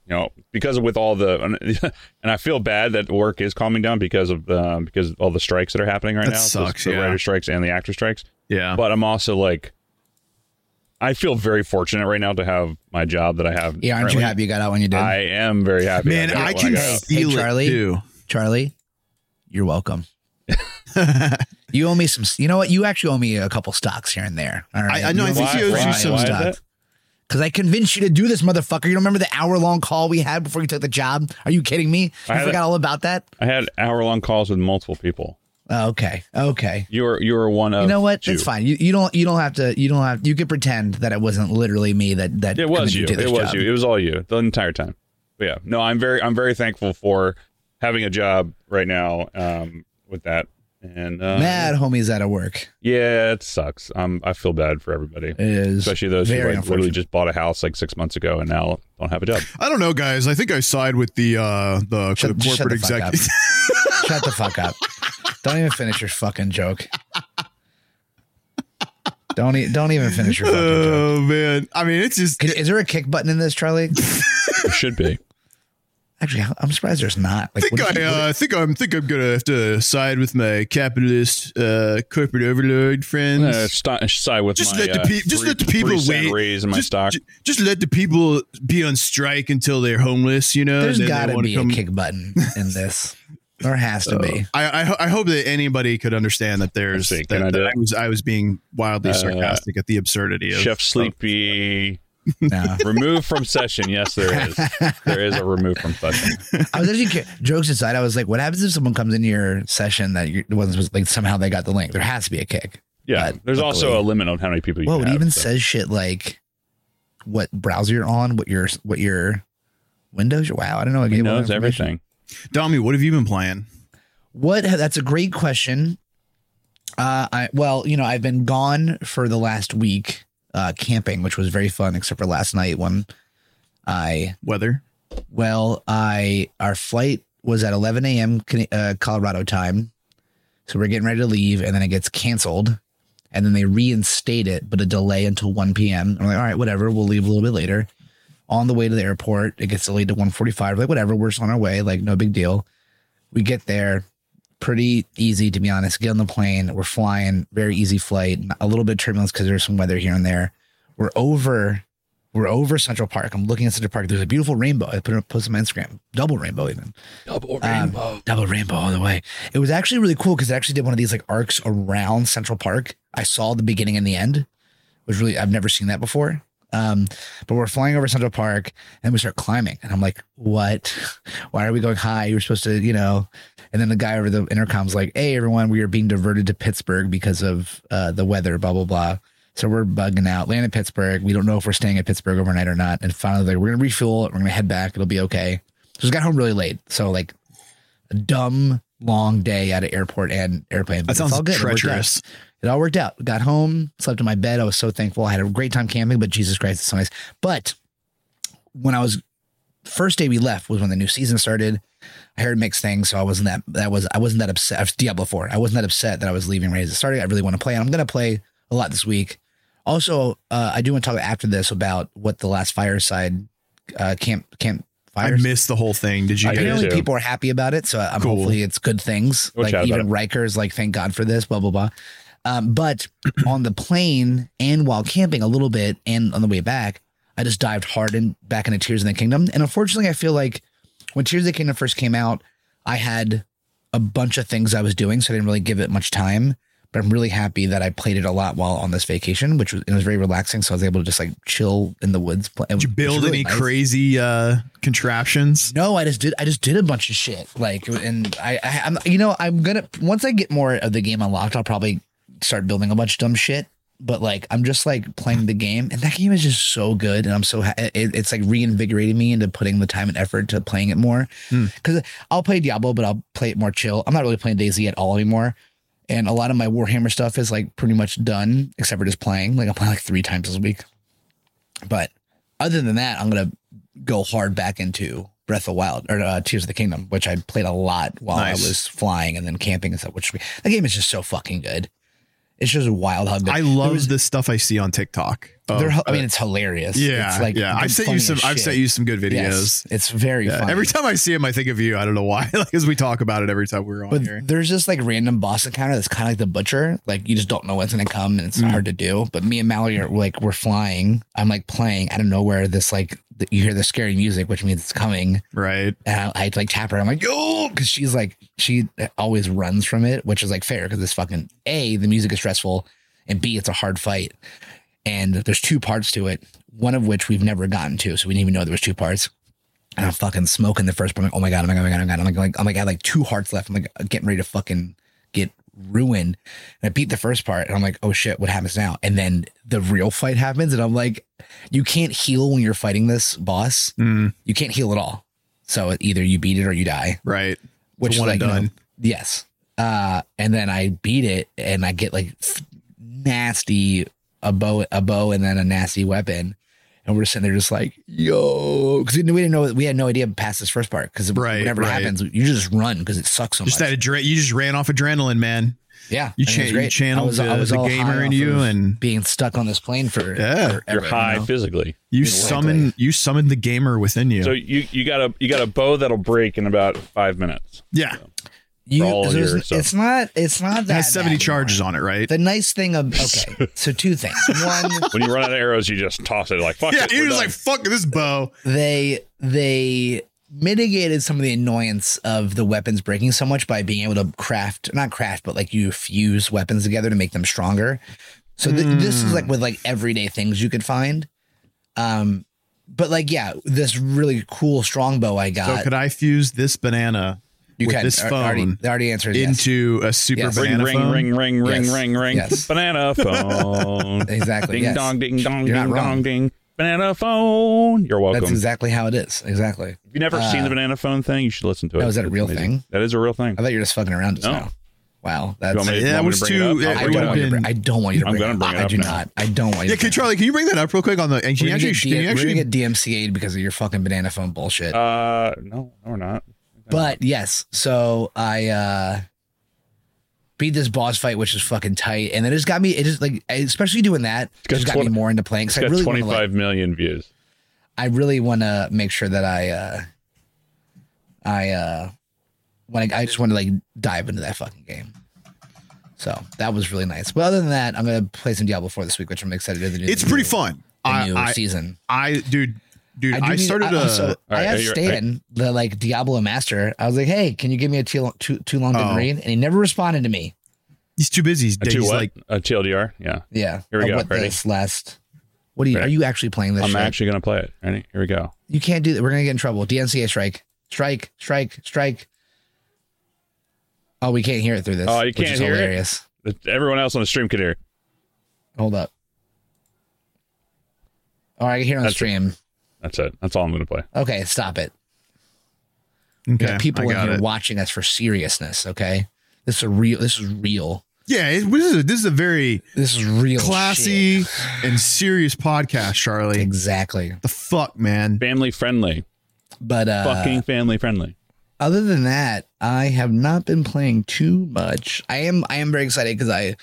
Speaker 1: you know because of with all the and I feel bad that work is calming down because of uh, because of all the strikes that are happening right
Speaker 2: That
Speaker 1: now.
Speaker 2: sucks,
Speaker 1: the
Speaker 2: yeah.
Speaker 1: writer strikes and the actor strikes.
Speaker 2: Yeah.
Speaker 1: But I'm also like. I feel very fortunate right now to have my job that I have.
Speaker 3: Yeah, aren't you happy you got out when you did?
Speaker 1: I am very happy.
Speaker 2: Man,
Speaker 1: got it
Speaker 2: I can
Speaker 1: got out.
Speaker 2: feel
Speaker 3: Hey, Charlie.
Speaker 2: it too.
Speaker 3: Charlie, you're welcome. you owe me some. You know what? You actually owe me a couple stocks here and there. All right.
Speaker 2: I- I know, I think
Speaker 1: he owes you some
Speaker 2: stuff.
Speaker 3: Because I convinced you to do this, motherfucker. You don't remember the hour long call we had before you took the job? Are you kidding me?
Speaker 1: I
Speaker 3: You
Speaker 1: had
Speaker 3: forgot
Speaker 1: a-
Speaker 3: all about that?
Speaker 1: I had hour long calls with multiple people.
Speaker 3: Oh, okay. Okay.
Speaker 1: You're you're one of
Speaker 3: You know what?
Speaker 1: two.
Speaker 3: That's fine. You, you don't you don't have to you don't have you could pretend that it wasn't literally me that that
Speaker 1: It was you. It was
Speaker 3: job.
Speaker 1: you. It was all you the entire time. But yeah, no, I'm very I'm very thankful for having a job right now um, with that. And uh,
Speaker 3: Mad homies out of work.
Speaker 1: yeah, it sucks. Um, I feel bad for everybody, especially those who
Speaker 3: very
Speaker 1: like literally just bought a house like six months ago and now don't have a job.
Speaker 2: I don't know, guys. I think I side with the uh the,
Speaker 3: Shut-
Speaker 2: the
Speaker 3: shut
Speaker 2: corporate
Speaker 3: the
Speaker 2: executive.
Speaker 3: Shut the fuck up. Don't even finish your fucking joke. Don't e- don't even finish your fucking joke.
Speaker 2: oh man. I mean, it's just.
Speaker 3: Is there a kick button in this, Charlie?
Speaker 1: It should be.
Speaker 3: Actually, I'm surprised there's not.
Speaker 2: I
Speaker 3: Like,
Speaker 2: think
Speaker 3: what
Speaker 2: I
Speaker 3: you- what
Speaker 2: uh, think I'm think I'm gonna have to side with my capitalist uh corporate overlord friends.
Speaker 1: Uh, st- side with
Speaker 2: just
Speaker 1: my,
Speaker 2: let the
Speaker 1: uh,
Speaker 2: just
Speaker 1: three-
Speaker 2: let the people
Speaker 1: three cent
Speaker 2: wait.
Speaker 1: raise my
Speaker 2: just,
Speaker 1: stock.
Speaker 2: ju- Just, let the people be on strike until they're homeless. You know,
Speaker 3: there's
Speaker 2: and then they
Speaker 3: got to be
Speaker 2: come-
Speaker 3: a kick button in this. There has to be.
Speaker 2: I, I ho- I hope that anybody could understand that there's that,
Speaker 1: I
Speaker 2: that I was I was being wildly
Speaker 1: Uh,
Speaker 2: sarcastic at the absurdity of
Speaker 1: Chef Sleepy
Speaker 3: No.
Speaker 1: remove from session. Yes, there is. There is a remove from session.
Speaker 3: I was actually jokes aside. I was like, what happens if someone comes into your session that you wasn't supposed like somehow they got the link? There has to be a kick.
Speaker 1: Yeah,
Speaker 3: But
Speaker 1: there's also a limit on how many people you
Speaker 3: Whoa,
Speaker 1: can
Speaker 3: it even
Speaker 1: so.
Speaker 3: says shit like what browser you're on, what your what your Windows. Wow, I don't know. I
Speaker 1: He knows everything.
Speaker 2: Domi, what have you been playing?
Speaker 3: What? That's a great question. Uh, I well, you know, I've been gone for the last week uh, camping, which was very fun, except for last night when I
Speaker 2: Weather?
Speaker 3: well, I our flight was at 11 a.m. Uh, Colorado time, so we're getting ready to leave, and then it gets canceled, and then they reinstate it, but a delay until 1 p.m. I'm like, all right, whatever, we'll leave a little bit later. On the way to the airport, it gets delayed to 1:45. Like whatever, we're just on our way, like no big deal. We get there, pretty easy to be honest. Get on the plane, we're flying, very easy flight. A little bit of turbulence because there's some weather here and there. We're over we're over Central Park. I'm looking at Central Park. There's a beautiful rainbow. I put it post on my Instagram. Double rainbow even.
Speaker 1: Double
Speaker 3: Um, double rainbow all the way. It was actually really cool because it actually did one of these like arcs around Central Park. I saw the beginning and the end. Was really I've never seen that before. Um, but we're flying over Central Park and we start climbing, and I'm like, "What? Why are we going high? You're supposed to, you know." And then the guy over the intercom's like, "Hey, everyone, we are being diverted to Pittsburgh because of uh, the weather." Blah blah blah. So we're bugging out. Land in Pittsburgh. We don't know if we're staying at Pittsburgh overnight or not. And finally, like, we're gonna refuel. We're gonna head back. It'll be okay. So we got home really late. So like a dumb long day at an airport and airplane.
Speaker 2: That
Speaker 3: but it's
Speaker 2: sounds
Speaker 3: all good. It
Speaker 2: treacherous.
Speaker 3: It all worked out. Got home, slept in my bed. I was so thankful. I had a great time camping, but Jesus Christ, it's so nice. But when I was first day we left was when the new season started. I heard mixed things, so I wasn't that that was I wasn't that upset. I was Diablo 4. I wasn't that upset that I was leaving right as it started. I really want to play, and I'm gonna play a lot this week. Also, uh, I do want to talk after this about what the last fireside uh, camp camp
Speaker 2: I missed the whole thing. Did you
Speaker 1: I
Speaker 2: get?
Speaker 3: Apparently, people are happy about it, so I'm
Speaker 2: Cool.
Speaker 3: hopefully it's good things.
Speaker 1: We'll
Speaker 3: like even. Riker's like, thank God for this, blah blah blah. Um, but on the plane and while camping a little bit, and on the way back, I just dived hard in back into Tears in the Kingdom. And unfortunately, I feel like when Tears of the Kingdom first came out, I had a bunch of things I was doing, so I didn't really give it much time. But I'm really happy that I played it a lot while on this vacation, which was it was very relaxing. So I was able to just like chill in the woods. Play,
Speaker 2: Did you build any crazy uh, contraptions?
Speaker 3: no, I just did. I just did a bunch of shit. Like, and I, I, I'm, you know, I'm gonna once I get more of the game unlocked, I'll probably start building a bunch of dumb shit. But like, I'm just like playing the game, and that game is just so good, and I'm so ha- it, it's like reinvigorating me into putting the time and effort to playing it more.
Speaker 2: Hmm.
Speaker 3: Because I'll play Diablo, but I'll play it more chill. I'm not really playing Daisy at all anymore. And a lot of my Warhammer stuff is like pretty much done, except for just playing. Like I'm playing like three times a week. But other than that, I'm gonna go hard back into Breath of Wild or uh, Tears of the Kingdom, which I played a lot while
Speaker 2: Nice.
Speaker 3: I was flying and then camping and stuff. Which that game is just so fucking good. It's just wild how good.
Speaker 2: I love
Speaker 3: was-
Speaker 2: the stuff I see on TikTok. Of,
Speaker 3: they're- I mean, it's hilarious.
Speaker 2: yeah,
Speaker 3: it's like
Speaker 2: yeah. I've sent you some. I've
Speaker 3: shit.
Speaker 2: sent you some good videos.
Speaker 3: Yes, it's very
Speaker 2: Yeah,
Speaker 3: funny.
Speaker 2: every time I see him, I think of you. I don't know why. Like as we talk about it every time we're on
Speaker 3: But
Speaker 2: here.
Speaker 3: there's just like random boss encounter that's kind of like the butcher. Like you just don't know what's gonna come and it's
Speaker 2: Mm.
Speaker 3: hard to do. But me and Mallory are like we're flying. I'm like playing out of nowhere. This like you hear the scary music, which means it's coming.
Speaker 2: Right.
Speaker 3: And I, I like tap her. I'm like yo, because she's like she always runs from it, which is like fair because it's fucking a the music is stressful, and b it's a hard fight. And there's two parts to it. One of which we've never gotten to, so we didn't even know there was two parts. And I'm fucking smoking the first part. I'm like, oh my god, oh my god, oh my god, oh my god. I'm like, like, like, I had like two hearts left. I'm like getting ready to fucking get ruined. And I beat the first part, and I'm like, oh shit, what happens now? And then the real fight happens, and I'm like, you can't heal when you're fighting this boss.
Speaker 2: Mm,
Speaker 3: You can't heal at all. So either you beat it or you die.
Speaker 2: right.
Speaker 3: Which
Speaker 2: one
Speaker 3: like
Speaker 2: and
Speaker 3: you know,
Speaker 2: done.
Speaker 3: yes. Uh, and then I beat it, and I get like f- nasty a bow, a bow, and then a nasty weapon. And we're sitting there just like, yo, because we didn't know we had no idea past this first part. Because
Speaker 2: Right,
Speaker 3: whenever
Speaker 2: right.
Speaker 3: happens, you just run because it sucks so
Speaker 2: Just
Speaker 3: much.
Speaker 2: that adre- you just ran off adrenaline, man.
Speaker 3: yeah,
Speaker 2: You,
Speaker 3: and it
Speaker 2: cha-
Speaker 3: was
Speaker 2: you
Speaker 3: great.
Speaker 2: channeled
Speaker 3: I was, I was
Speaker 2: the gamer
Speaker 3: high
Speaker 2: in you, and
Speaker 3: being stuck on this plane for
Speaker 2: Yeah.
Speaker 3: forever,
Speaker 1: You're
Speaker 3: you
Speaker 1: high
Speaker 3: know?
Speaker 1: physically.
Speaker 2: you
Speaker 3: Exactly.
Speaker 2: summoned you summoned the gamer within you.
Speaker 1: So you you got a you got a bow that'll break in about five minutes.
Speaker 2: yeah,
Speaker 3: You,
Speaker 1: all
Speaker 3: so it's,
Speaker 1: your
Speaker 3: it's not. It's not
Speaker 2: it
Speaker 3: that
Speaker 2: has seventy
Speaker 3: bad
Speaker 2: charges
Speaker 3: anymore.
Speaker 2: on it, right?
Speaker 3: The nice thing of okay, so two things. One,
Speaker 1: When you run out of arrows, you just toss it like fuck.
Speaker 2: yeah,
Speaker 1: it,
Speaker 2: you're just
Speaker 1: done.
Speaker 2: like fuck this bow.
Speaker 3: they they mitigated some of the annoyance of the weapons breaking so much by being able to craft not craft but like you fuse weapons together to make them stronger so th- this is like with like everyday things you could find um but like yeah this really cool strongbow i got So
Speaker 2: could I fuse this banana
Speaker 3: you
Speaker 2: with
Speaker 3: can
Speaker 2: this
Speaker 3: I- I
Speaker 2: phone
Speaker 3: already, they already answered yes.
Speaker 2: into a super
Speaker 3: Yes.
Speaker 1: ring
Speaker 2: banana
Speaker 1: ring,
Speaker 2: phone?
Speaker 1: ring ring ring
Speaker 3: Yes.
Speaker 1: ring ring
Speaker 3: Yes.
Speaker 1: banana phone.
Speaker 3: exactly
Speaker 1: ding
Speaker 3: yes.
Speaker 1: dong ding dong
Speaker 3: You're
Speaker 1: ding dong ding banana phone. You're welcome.
Speaker 3: that's exactly how it is exactly
Speaker 1: If you've never seen
Speaker 3: uh,
Speaker 1: the banana phone thing, you should listen to it.
Speaker 3: Oh, is that a
Speaker 1: It's
Speaker 3: real
Speaker 1: amazing.
Speaker 3: thing?
Speaker 1: That is a real thing.
Speaker 3: i thought you were just fucking around just
Speaker 1: No.
Speaker 3: now wow
Speaker 1: You
Speaker 3: that's
Speaker 1: to-
Speaker 2: Yeah,
Speaker 1: want
Speaker 2: it
Speaker 1: me
Speaker 2: was
Speaker 1: to
Speaker 2: too-
Speaker 1: It up? I'll
Speaker 3: I
Speaker 2: it
Speaker 1: bring
Speaker 3: don't,
Speaker 1: it
Speaker 3: want you to bring, I don't want you to
Speaker 1: I'm gonna
Speaker 3: it up.
Speaker 1: it
Speaker 3: I do
Speaker 1: now.
Speaker 3: not. I don't want you
Speaker 2: Yeah,
Speaker 3: to
Speaker 2: can
Speaker 3: bring
Speaker 2: Charlie, can you bring that up real quick on the? And can
Speaker 3: We're
Speaker 2: you
Speaker 3: gonna,
Speaker 2: actually,
Speaker 3: get,
Speaker 2: can you actually
Speaker 3: get DMCA'd because of your fucking banana phone bullshit.
Speaker 1: Uh, no, no, we're not.
Speaker 3: But yes, so I uh beat this boss fight, which is fucking tight, and it just got me. It just like, especially doing that,
Speaker 1: got
Speaker 3: just got me more into playing.
Speaker 1: It's
Speaker 3: Because I
Speaker 1: got
Speaker 3: really want to,
Speaker 1: 25
Speaker 3: like,
Speaker 1: million views.
Speaker 3: I really want to make sure that I, uh I, uh when I, I just want to like dive into that fucking game. So that was really nice. But other than that, I'm gonna play some Diablo 4 this week, which I'm excited to do.
Speaker 2: It's pretty fun.
Speaker 3: The
Speaker 2: I,
Speaker 3: new
Speaker 2: I,
Speaker 3: season.
Speaker 2: I, dude, dude,
Speaker 3: do
Speaker 2: I,
Speaker 3: need-
Speaker 2: started
Speaker 3: I,
Speaker 2: a.
Speaker 3: also, I
Speaker 1: right,
Speaker 3: asked
Speaker 1: you're-
Speaker 3: Stan, the like Diablo master. I was like, "Hey, can you give me a too too, too long didn't
Speaker 2: Oh.
Speaker 3: read?" And he never responded to me.
Speaker 2: He's too busy. He's,
Speaker 1: A two
Speaker 2: he's
Speaker 1: what?
Speaker 2: like,
Speaker 1: a TLDR. Yeah.
Speaker 3: Yeah.
Speaker 1: Here we go.
Speaker 3: What
Speaker 1: Ready?
Speaker 3: this last? What do you?
Speaker 1: Ready?
Speaker 3: Are you actually playing this?
Speaker 1: I'm
Speaker 3: shit?
Speaker 1: actually gonna play it. Ready? Here we go.
Speaker 3: You can't do that. We're gonna get in trouble. DMCA strike, strike, strike, strike. Oh, we can't hear it through this.
Speaker 1: Oh, you can't
Speaker 3: is
Speaker 1: hear it? Everyone else on the stream can hear.
Speaker 3: Hold up. Oh, I can hear on the
Speaker 1: That's it.
Speaker 3: Stream.
Speaker 1: That's it. That's all I'm gonna play.
Speaker 3: Okay, stop it. We
Speaker 2: okay,
Speaker 3: got people
Speaker 2: are
Speaker 3: here
Speaker 2: it.
Speaker 3: watching us for seriousness. Okay, this is a real. This is real.
Speaker 2: Yeah, it, this, is a, this is a very
Speaker 3: This is real.
Speaker 2: classy
Speaker 3: shit.
Speaker 2: and serious podcast, Charlie.
Speaker 3: Exactly.
Speaker 2: The fuck, man.
Speaker 1: Family friendly.
Speaker 3: But uh,
Speaker 1: Fucking family friendly.
Speaker 3: other than that, I have not been playing too much. I am I am very excited because I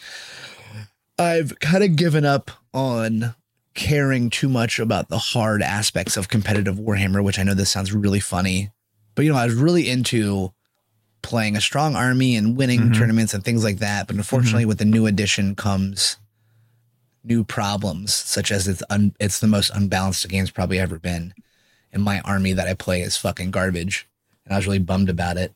Speaker 3: I've kind of given up on caring too much about the hard aspects of competitive Warhammer, which I know this sounds really funny. But you know, I was really into playing a strong army and winning
Speaker 2: Mhm.
Speaker 3: tournaments and things like that. But unfortunately, with the new edition comes new problems, such as it's un- it's the most unbalanced the game's probably ever been. And my army that I play is fucking garbage. And I was really bummed about it.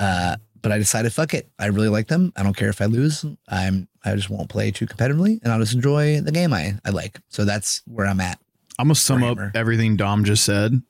Speaker 3: Uh, but I decided, fuck it. I really like them. I don't care if I lose. I'm I just won't play too competitively and I'll just enjoy the game I, I like. So that's where I'm at.
Speaker 2: I'm gonna sum up everything Dom just said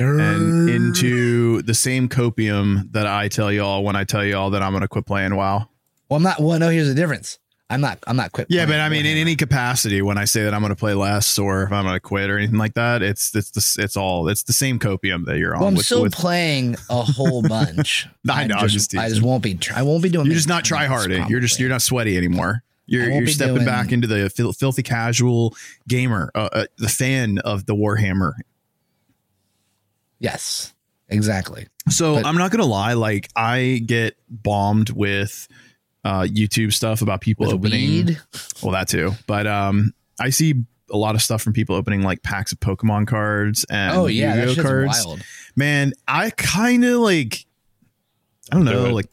Speaker 2: and into the same copium that I tell y'all when I tell y'all that I'm gonna quit playing WoW.
Speaker 3: Well, I'm not. Well, no. Here's the difference. I'm not. I'm not quit.
Speaker 2: Yeah, but I mean, in any capacity, when I say that I'm going to play less or if I'm going to quit or anything like that, it's it's the, it's all it's the same copium that you're on.
Speaker 3: Well, I'm
Speaker 2: with,
Speaker 3: still
Speaker 2: with-
Speaker 3: playing a whole bunch.
Speaker 2: I know, I'm
Speaker 3: Just,
Speaker 2: just
Speaker 3: I just won't be. I won't be doing.
Speaker 2: you're just not try harding. You're just you're not sweaty anymore. You're you're stepping
Speaker 3: doing-
Speaker 2: back into the fil- filthy casual gamer, uh, uh, the fan of the Warhammer.
Speaker 3: Yes, exactly.
Speaker 2: So
Speaker 3: But-
Speaker 2: I'm not gonna lie, like I get bombed with uh, YouTube stuff about people
Speaker 3: With
Speaker 2: opening.
Speaker 3: weed,
Speaker 2: Well, that too, but um, I see a lot of stuff from people opening like packs of Pokemon cards and
Speaker 3: oh yeah, that
Speaker 2: Yu-Gi-Oh
Speaker 3: shit's
Speaker 2: cards.
Speaker 3: wild.
Speaker 2: Man, I kind of like. I don't
Speaker 1: Do
Speaker 2: know,
Speaker 1: it.
Speaker 2: like,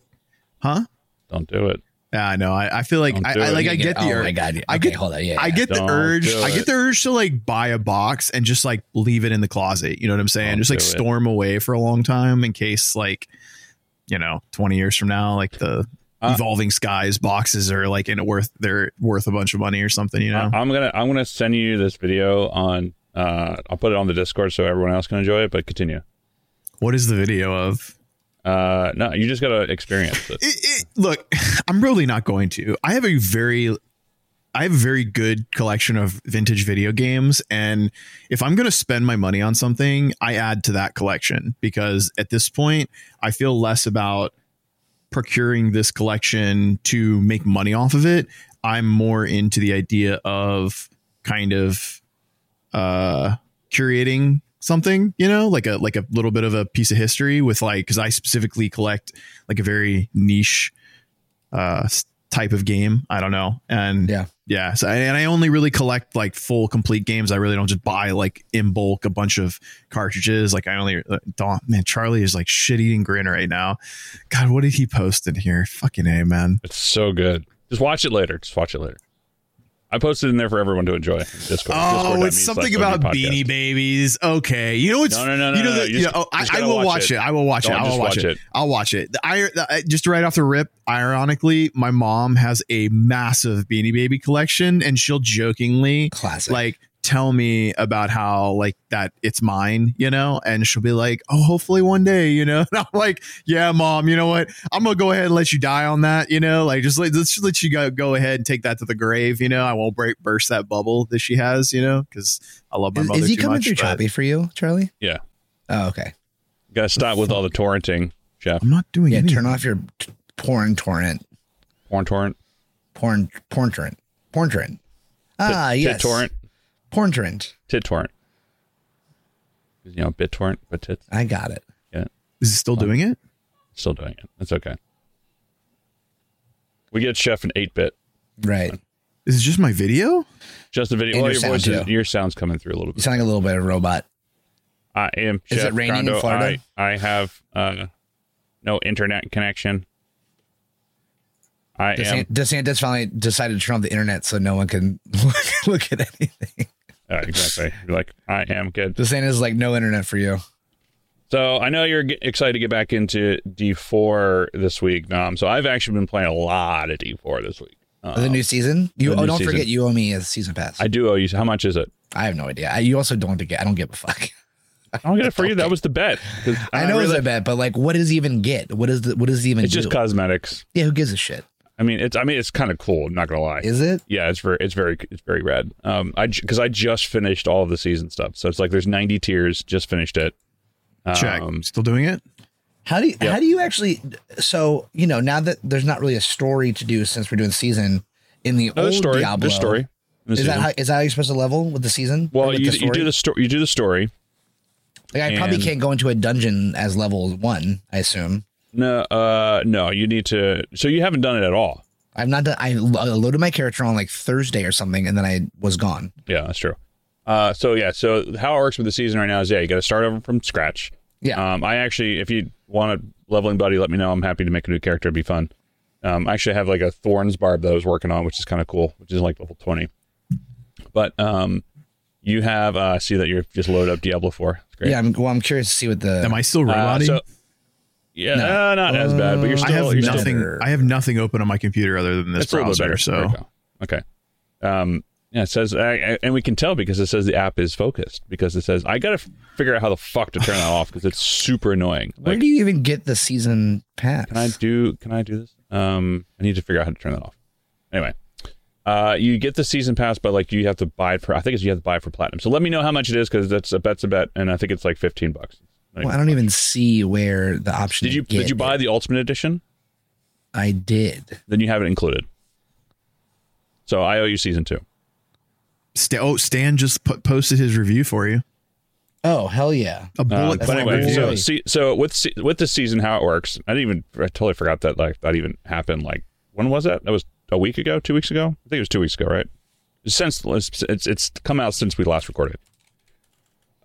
Speaker 2: huh?
Speaker 1: Don't do it.
Speaker 2: Yeah, I know. I, I feel like I, I like
Speaker 3: You
Speaker 2: I get the
Speaker 3: Oh
Speaker 2: urge.
Speaker 3: my god.
Speaker 2: I get-
Speaker 3: hold on. Yeah,
Speaker 2: I get the urge. I get the urge to like buy a box and just like leave it in the closet. You know what I'm saying?
Speaker 1: Don't
Speaker 2: just like
Speaker 1: do it.
Speaker 2: storm away for a long time in case like, you know, 20 years from now, like the
Speaker 1: Uh,
Speaker 2: evolving skies boxes are like in a worth they're worth a bunch of money or something. You know?
Speaker 1: I'm gonna I'm gonna send you this video on. Uh, I'll put it on the Discord so everyone else can enjoy it. But continue.
Speaker 2: what is the video of?
Speaker 1: Uh, no, you just gotta experience it.
Speaker 2: it, it, look, I'm really not going to. I have a very, I have a very good collection of vintage video games, and if I'm going to spend my money on something, I add to that collection because at this point, I feel less about procuring this collection to make money off of it. I'm more into the idea of kind of uh curating something you know like a like a little bit of a piece of history with like because i specifically collect like a very niche uh type of game i don't know and
Speaker 3: Yeah.
Speaker 2: yeah so, and i only really collect like full complete games i really don't just buy like in bulk a bunch of cartridges like i only uh, don't man charlie is like shit eating grin right now god what did he post in here fucking a man
Speaker 1: It's so good. Just watch it later. Just watch it later. I posted in there for everyone to enjoy. Discord.
Speaker 2: Oh,
Speaker 1: Discord.me
Speaker 2: it's something about Beanie Babies. Okay, you know what's
Speaker 1: No, no, no, no,
Speaker 2: you know,
Speaker 1: no,
Speaker 2: the-
Speaker 1: no. You
Speaker 2: you
Speaker 1: just-
Speaker 2: know, oh, I, I will
Speaker 1: watch
Speaker 2: watch
Speaker 1: it.
Speaker 2: it. I will watch it.
Speaker 1: Don't
Speaker 2: I will watch,
Speaker 1: watch
Speaker 2: it.
Speaker 1: it.
Speaker 2: I'll watch it. The, I, the, uh, just right off the rip, ironically, my mom has a massive Beanie Baby collection, and she'll jokingly
Speaker 3: Classic.
Speaker 2: like tell me about how like that it's mine, you know, and she'll be like, "Oh, hopefully one day," you know. And I'm like, "Yeah, mom, you know what? I'm gonna go ahead and let you die on that, you know. Like just let let's just let you go go ahead and take that to the grave, you know. I won't break burst that bubble that she has, you know, because I love my
Speaker 3: is,
Speaker 2: mother
Speaker 3: is he
Speaker 2: too
Speaker 3: coming
Speaker 2: much.
Speaker 3: through
Speaker 2: but
Speaker 3: choppy for you, Charlie?
Speaker 1: Yeah,
Speaker 3: Oh, okay.
Speaker 1: gotta stop with all the torrenting, Jeff.
Speaker 2: I'm not doing
Speaker 3: Yeah,
Speaker 2: anything.
Speaker 3: turn off your t- porn torrent,
Speaker 1: Porn torrent,
Speaker 3: porn, porn torrent, porn torrent. Ah,
Speaker 1: tit
Speaker 3: yes,
Speaker 1: torrent,
Speaker 3: porn torrent.
Speaker 1: tit torrent. You know, bit torrent, but tits.
Speaker 3: I got it. Yeah.
Speaker 2: Is it still doing it?
Speaker 1: Still doing it. That's okay. We get Chef an eight bit.
Speaker 3: Right.
Speaker 2: Is it just my video?
Speaker 1: Just a video.
Speaker 3: And
Speaker 1: Well,
Speaker 3: your
Speaker 1: your voice, is, your sound's coming through a little bit.
Speaker 3: You sound like a little bit of a robot.
Speaker 1: I am.
Speaker 3: Is it
Speaker 1: Chef
Speaker 3: raining in Florida?
Speaker 1: I, I have uh, no internet connection. I am.
Speaker 3: DeSant- DeSantis finally decided to turn off the internet so no one can look at anything.
Speaker 1: Uh, exactly. You're like I am good.
Speaker 3: DeSantis is like, no internet for you.
Speaker 1: So I know you're excited to get back into D4 this week, Nom. So I've actually been playing a lot of D4 this week. Uh,
Speaker 3: the new season. You oh, don't
Speaker 1: season.
Speaker 3: forget you owe me a season pass.
Speaker 1: I
Speaker 3: I,
Speaker 1: do owe you. How much is it?
Speaker 3: I have no idea. I, you also don't get. I don't give a fuck.
Speaker 1: I don't get it for you. That was the bet.
Speaker 3: I know
Speaker 1: really-
Speaker 3: it's a bet, but like, what does he even get? What is the? What does he even
Speaker 1: It's
Speaker 3: do?
Speaker 1: just cosmetics.
Speaker 3: yeah, who gives a shit?
Speaker 1: I mean, it's. I mean, it's kind of cool. I'm not gonna lie.
Speaker 3: Is it?
Speaker 1: yeah, it's very, it's very, it's very rad. Um, I because I just finished all of the season stuff, so it's like there's 90 tiers. Just finished it.
Speaker 2: Check.
Speaker 1: Um,
Speaker 2: Still doing it?
Speaker 3: How do you,
Speaker 1: Yeah.
Speaker 3: how do you actually? So you know, now that there's not really a story to do since we're doing season in the
Speaker 1: no,
Speaker 3: old
Speaker 1: story.
Speaker 3: Diablo.
Speaker 1: There's story. in the
Speaker 3: Is that how is that how you're supposed to level with the season?
Speaker 1: Well, you,
Speaker 3: the
Speaker 1: you do the story. You do the story.
Speaker 3: Like, I probably can't go into a dungeon as level one. I assume
Speaker 1: No, uh, no, you need to. So you haven't done it at all.
Speaker 3: I've not done. I loaded my character on like Thursday or something, and then I was gone.
Speaker 1: Yeah, that's true. Uh, so yeah, so how it works with the season right now is yeah, you got to start over from scratch.
Speaker 3: Yeah.
Speaker 1: Um, I actually, if you want a leveling buddy, let me know. I'm happy to make a new character. It'd be fun. Um, I actually have like a thorns barb that I was working on, which is kind of cool, which is like level 20. But um, you have uh, see that you're just loaded up Diablo 4. It's great.
Speaker 3: Yeah. I'm, well, I'm curious to see what the.
Speaker 2: Am I still
Speaker 1: Uh, so yeah,
Speaker 3: No.
Speaker 1: uh, not as bad, but you're
Speaker 2: I
Speaker 1: still
Speaker 2: have
Speaker 1: you're still
Speaker 2: nothing. I have nothing open on my computer other than this
Speaker 1: It's a little bit
Speaker 2: browser.
Speaker 1: better. There we
Speaker 2: So
Speaker 1: okay. Um, yeah, it says, I, I- and we can tell because it says the app is focused because it says I got to f- figure out how the fuck to turn that off because it's super annoying.
Speaker 3: where do you even get the season pass?
Speaker 1: can I do? Can I do this? Um, I need to figure out how to turn that off. Anyway, uh, you get the season pass, but like you have to buy it for. I think it's you have to buy it for platinum. So let me know how much it is because that's a bet's a bet, and I think it's like fifteen bucks. Not
Speaker 3: Well, I don't even see where the option.
Speaker 1: did you did you buy
Speaker 3: it.
Speaker 1: the ultimate edition?
Speaker 3: I did.
Speaker 1: Then you have it included. So I owe you season two.
Speaker 2: Sta- oh, Stan just put, posted his review for you.
Speaker 3: Oh hell yeah!
Speaker 2: A
Speaker 1: Um,
Speaker 2: bullet
Speaker 1: but
Speaker 2: point
Speaker 1: anyway,
Speaker 2: review.
Speaker 1: so see, so with se- with the season, how it works, I didn't even I totally forgot that like that even happened. Like when was that? That was a week ago, two weeks ago. I think it was two weeks ago, right? Since it's it's, it's come out since we last recorded.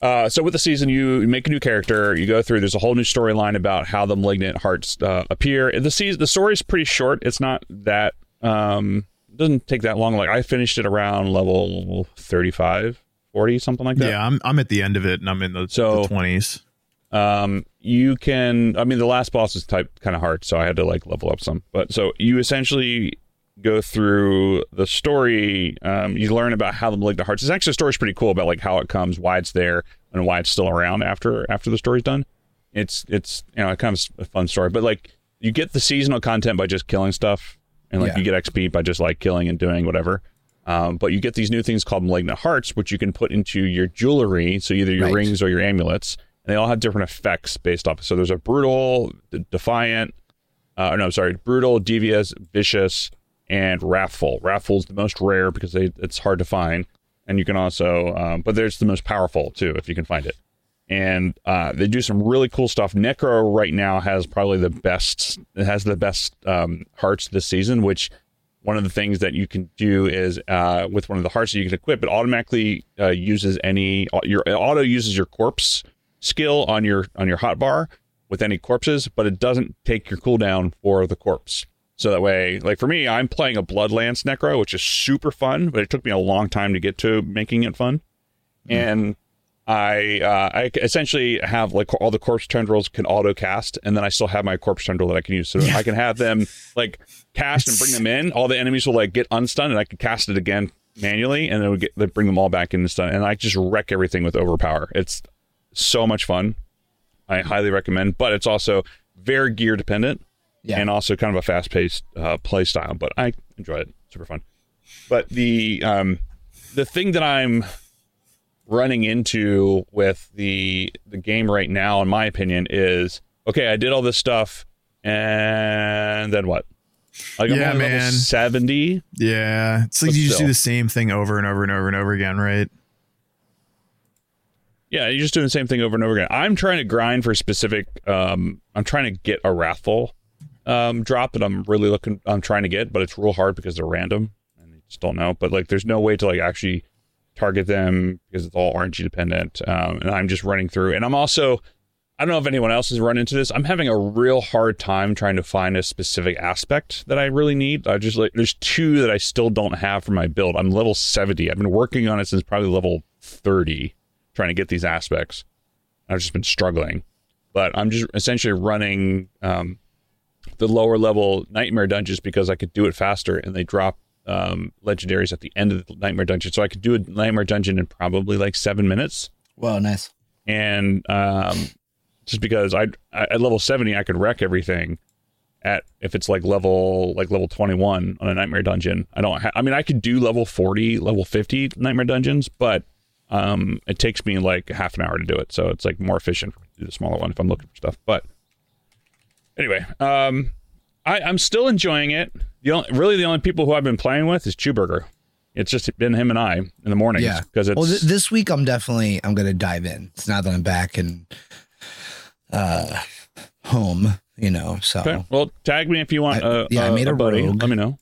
Speaker 1: Uh, so with the season, you make a new character. You go through. There's a whole new storyline about how the malignant hearts uh, appear. The season, the story is pretty short. It's not that um, it doesn't take that long. Like I finished it around level 35, 40, something like that.
Speaker 2: yeah, I'm I'm at the end of it, and I'm in the
Speaker 1: So-
Speaker 2: twenties.
Speaker 1: um you can i mean the last boss is type kind of hard so i had to like level up some but so you essentially go through the story um you learn about how the malignant hearts is actually the story's pretty cool about like how it comes why it's there and why it's still around after after the story's done it's it's you know it kind of a fun story but like you get the seasonal content by just killing stuff and like
Speaker 3: Yeah.
Speaker 1: you get xp by just like killing and doing whatever um, but you get these new things called malignant hearts, which you can put into your jewelry. So either your
Speaker 3: Right.
Speaker 1: rings or your amulets, and they all have different effects based off. So there's a brutal, defiant, uh, no, sorry, brutal, devious, vicious, and wrathful. Wrathful is the most rare because they, it's hard to find, and you can also, um, but there's the most powerful too if you can find it. And uh, they do some really cool stuff. Necro right now has probably the best. It has the best um, hearts this season, which one of the things that you can do is uh, with one of the hearts that you can equip, it automatically uh, uses any your auto uses your corpse skill on your on your hotbar with any corpses, but it doesn't take your cooldown for the corpse. So that way, like for me, I'm playing a Bloodlance Necro, which is super fun, but it took me a long time to get to making it fun. And I uh, I essentially have like all the corpse tendrils can auto cast, and then I still have my corpse tendril that I can use. So I can have them like cast and bring them in. All the enemies will like get unstunned, and I can cast it again manually, and then we get they bring them all back in the stun, and I just wreck everything with overpower. It's so much fun. I highly recommend, but it's also very gear dependent
Speaker 3: Yeah.
Speaker 1: and also kind of a fast paced uh, play style. But I enjoy it, super fun. But the um, the thing that I'm running into with the the game right now, in my opinion, is okay. I did all this stuff, and then what? Like I'm
Speaker 2: Yeah, man.
Speaker 1: seventy.
Speaker 2: Yeah, it's like you just do the same thing over and over and over and over again, right?
Speaker 1: Yeah, you're just doing the same thing over and over again. I'm trying to grind for specific. Um, I'm trying to get a wrathful um, drop that I'm really looking. I'm trying to get, but it's real hard because they're random and you just don't know. But like, there's no way to like actually target them because it's all RNG dependent. Um, and I'm just running through. And I'm also, I don't know if anyone else has run into this. I'm having a real hard time trying to find a specific aspect that I really need. I just like there's two that I still don't have for my build. I'm level 70. I've been working on it since probably level 30 trying to get these aspects. I've just been struggling. but I'm just essentially running um, the lower level nightmare dungeons because I could do it faster, and they drop um, legendaries at the end of the nightmare dungeon, so I could do a nightmare dungeon in probably like seven minutes.
Speaker 3: Wow, nice.
Speaker 1: And um, just because I at level seventy I could wreck everything. At if it's like level like level twenty one on a nightmare dungeon, I don't. Ha- I mean, I could do level forty, level fifty nightmare dungeons, but um, it takes me like half an hour to do it. So it's like more efficient to do the smaller one if I'm looking for stuff. But anyway, um, I, I'm still enjoying it. The only, really the only people who I've been playing with is Chewburger. It's just been him and I in the mornings
Speaker 3: Yeah.
Speaker 1: because it's
Speaker 3: Well, th- this week I'm definitely I'm gonna dive in. It's now that I'm back and uh home, you know. So
Speaker 1: okay. Well, tag me if you want.
Speaker 3: I-
Speaker 1: uh,
Speaker 3: yeah, I made a
Speaker 1: buddy.
Speaker 3: rogue.
Speaker 1: Let me know.